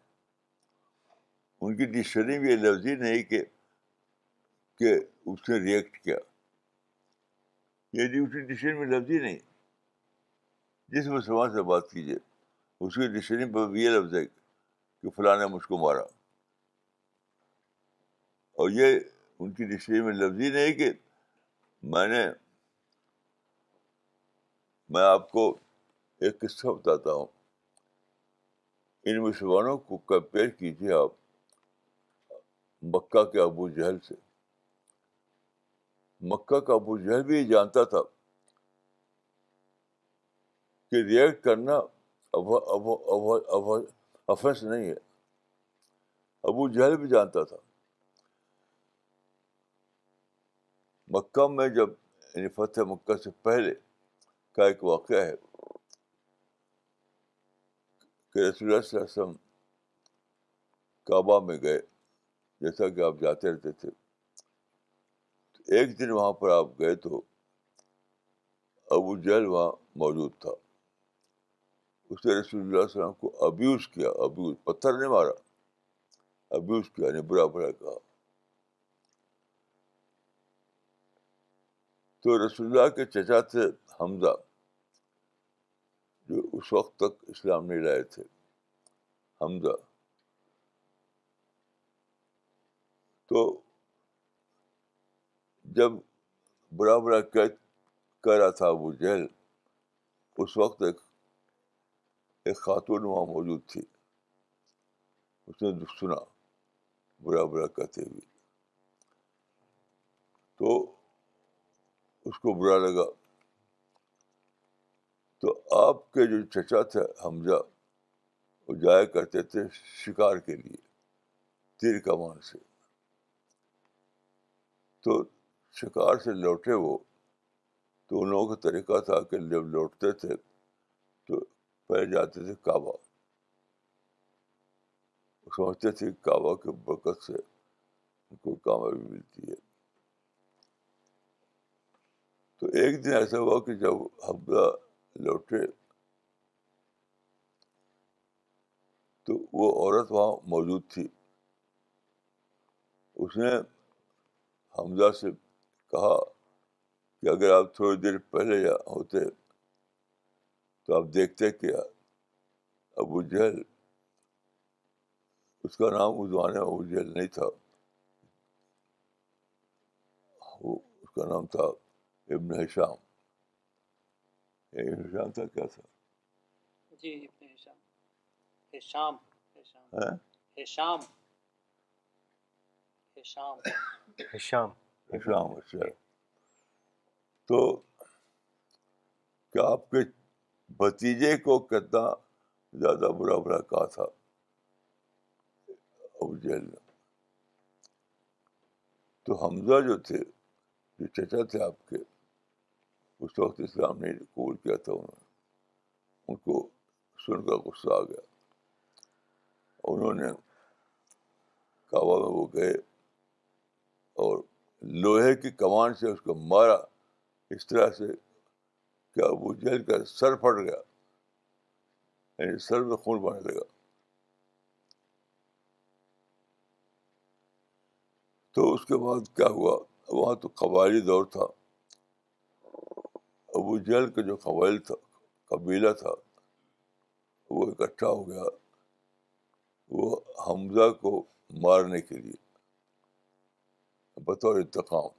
ان کی ڈکشنری میں یہ لفظ ہی نہیں کہ کہ اس نے ریئیکٹ کیا یہ ڈیوٹی ڈکشنری میں لفظ ہی نہیں جس مسلمان سے بات کیجیے اس کی ڈکشنری یہ لفظ ہے کہ فلاں نے مجھ کو مارا اور یہ ان کی ڈکشنری میں لفظ ہی نہیں کہ میں نے میں آپ کو ایک قصہ بتاتا ہوں ان مسلمانوں کو کمپیئر کیجیے آپ مکہ کے ابو جہل سے مکہ کا ابو جہل بھی یہ جانتا تھا کہ ریئیکٹ کرنا افس نہیں ہے ابو جہل بھی جانتا تھا مکہ میں جب یعنی فتح مکہ سے پہلے کا ایک واقعہ ہے کہ رسول اللہ اللہ صلی علیہ وسلم کعبہ میں گئے جیسا کہ آپ جاتے رہتے تھے ایک دن وہاں پر آپ گئے تو ابو جہل وہاں موجود تھا اس نے رسول اللہ علیہ وسلم کو ابیوز کیا ابیوز پتھر نے مارا ابیوز کیا یعنی برا برابر کہا تو رسول اللہ کے چچا تھے حمزہ جو اس وقت تک اسلام نہیں لائے تھے حمزہ تو جب برا برا کہہ رہا تھا وہ جہل اس وقت ایک ایک خاتون وہاں موجود تھی اس نے سنا برا برا کہتے ہوئے تو اس کو برا لگا تو آپ کے جو چچا تھے حمزہ وہ جایا کرتے تھے شکار کے لیے تیر کمان سے تو شکار سے لوٹے وہ تو ان لوگوں کا طریقہ تھا کہ جب لوٹتے تھے پہلے جاتے تھے کعبہ سمجھتے تھے کعبہ کے برکت سے ان کو کامیابی ملتی ہے تو ایک دن ایسا ہوا کہ جب حبزہ لوٹے تو وہ عورت وہاں موجود تھی اس نے حمزہ سے کہا کہ اگر آپ تھوڑی دیر پہلے ہوتے تو آپ دیکھتے کہ ابو جہل اس کا نام اس زمانے میں ابو جہل نہیں تھا وہ اس کا نام تھا ابن حشام ابن حشام تھا کیا تھا تو کیا آپ کے بھتیجے کو کتنا زیادہ برا برا کہا تھا ابو نے تو حمزہ جو تھے جو چچا تھے آپ کے اس وقت اسلام نے قبول کیا تھا انہوں نے ان کو سن کر غصہ آ گیا انہوں نے کعبہ میں وہ گئے اور لوہے کی کمان سے اس کو مارا اس طرح سے کیا ابو جہل کا سر پھٹ گیا یعنی سر میں خون بہنے لگا تو اس کے بعد کیا ہوا وہاں تو قبائلی دور تھا ابو جیل کا جو قبائل تھا قبیلہ تھا وہ اکٹھا ہو گیا وہ حمزہ کو مارنے کے لیے بطور انتقام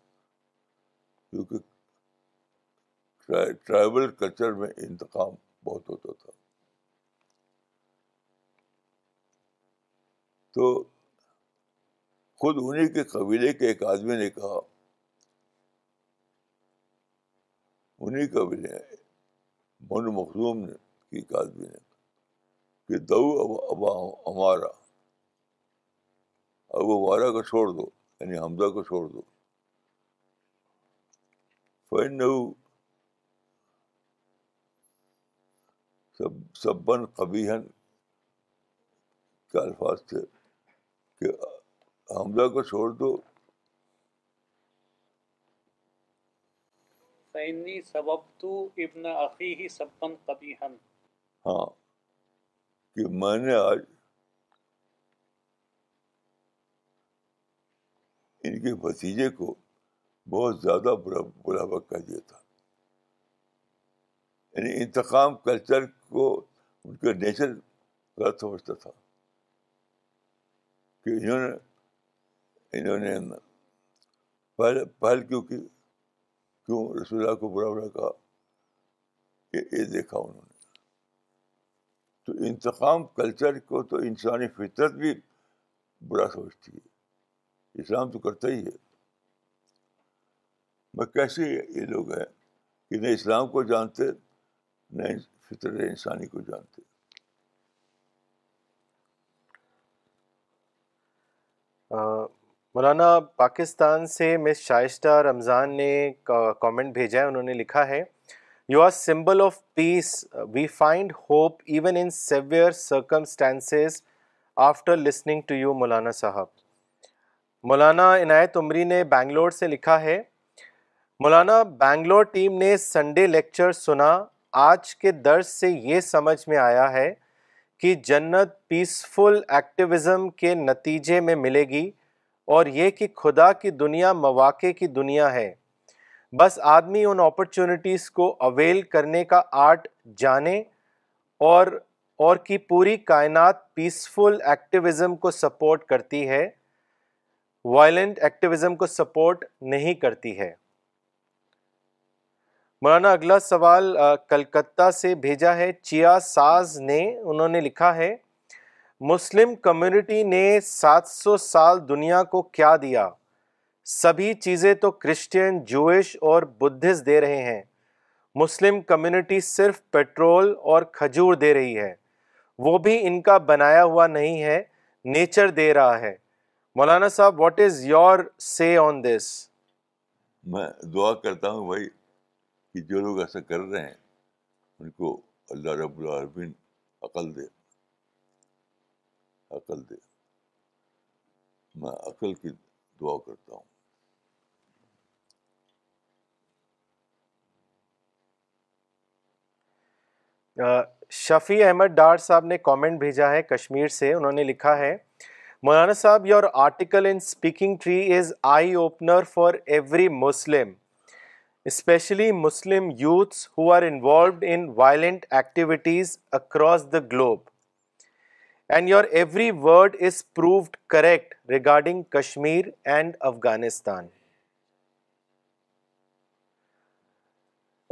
کیونکہ ٹرائبل کلچر میں انتقام بہت ہوتا تھا تو خود انہیں کے قبیلے کے ایک آدمی نے کہا انہیں قبیلے من مخصوم نے کی ایک آدمی نے کہ دو اب ہمارا ابو وارا کو چھوڑ دو یعنی حمزہ کو چھوڑ دو سب سبن کے الفاظ تھے ہاں، کہ میں نے آج ان کے بھتیجے کو بہت زیادہ برا کہہ دیا تھا یعنی انتقام کلچر کو ان کا نیچر غلط سمجھتا تھا کہ انہوں نے انہوں نے پہل پہل کیوں کی کیوں رسول اللہ کو برا برا کہا یہ دیکھا انہوں نے تو انتقام کلچر کو تو انسانی فطرت بھی برا سمجھتی ہے اسلام تو کرتا ہی ہے میں کیسے یہ لوگ ہیں کہ نہ اسلام کو جانتے فطر کو جانتے مولانا پاکستان سے مس شائستہ رمضان نے کامنٹ بھیجا ہے انہوں نے لکھا ہے you are symbol of peace we find hope even in severe circumstances after listening to you مولانا صاحب مولانا عنایت عمری نے بینگلور سے لکھا ہے مولانا بینگلور ٹیم نے سنڈے لیکچر سنا آج کے درس سے یہ سمجھ میں آیا ہے کہ جنت پیسفل ایکٹیویزم کے نتیجے میں ملے گی اور یہ کہ خدا کی دنیا مواقع کی دنیا ہے بس آدمی ان اپرچونٹیز کو اویل کرنے کا آرٹ جانے اور اور کی پوری کائنات پیسفل ایکٹیویزم کو سپورٹ کرتی ہے وائلنٹ ایکٹیویزم کو سپورٹ نہیں کرتی ہے مولانا اگلا سوال کلکتہ سے بھیجا ہے چیا ساز نے انہوں نے لکھا ہے مسلم کمیونٹی نے سات سو سال دنیا کو کیا دیا سبھی چیزیں تو کرسچین جوئش اور بدھس دے رہے ہیں مسلم کمیونٹی صرف پیٹرول اور کھجور دے رہی ہے وہ بھی ان کا بنایا ہوا نہیں ہے نیچر دے رہا ہے مولانا صاحب what is your say on this میں دعا کرتا ہوں بھائی کہ جو لوگ ایسا کر رہے ہیں ان کو اللہ رب العالمین عقل دے عقل دے میں عقل کی دعا کرتا ہوں شفیع احمد ڈار صاحب نے کامنٹ بھیجا ہے کشمیر سے انہوں نے لکھا ہے مولانا صاحب your article in speaking tree is eye opener for every Muslim especially Muslim youths who are involved in violent activities across the globe. And your every word is proved correct regarding Kashmir and Afghanistan.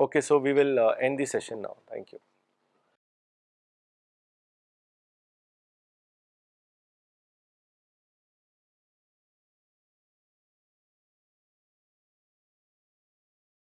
Okay, so we will uh, end the session now. Thank you.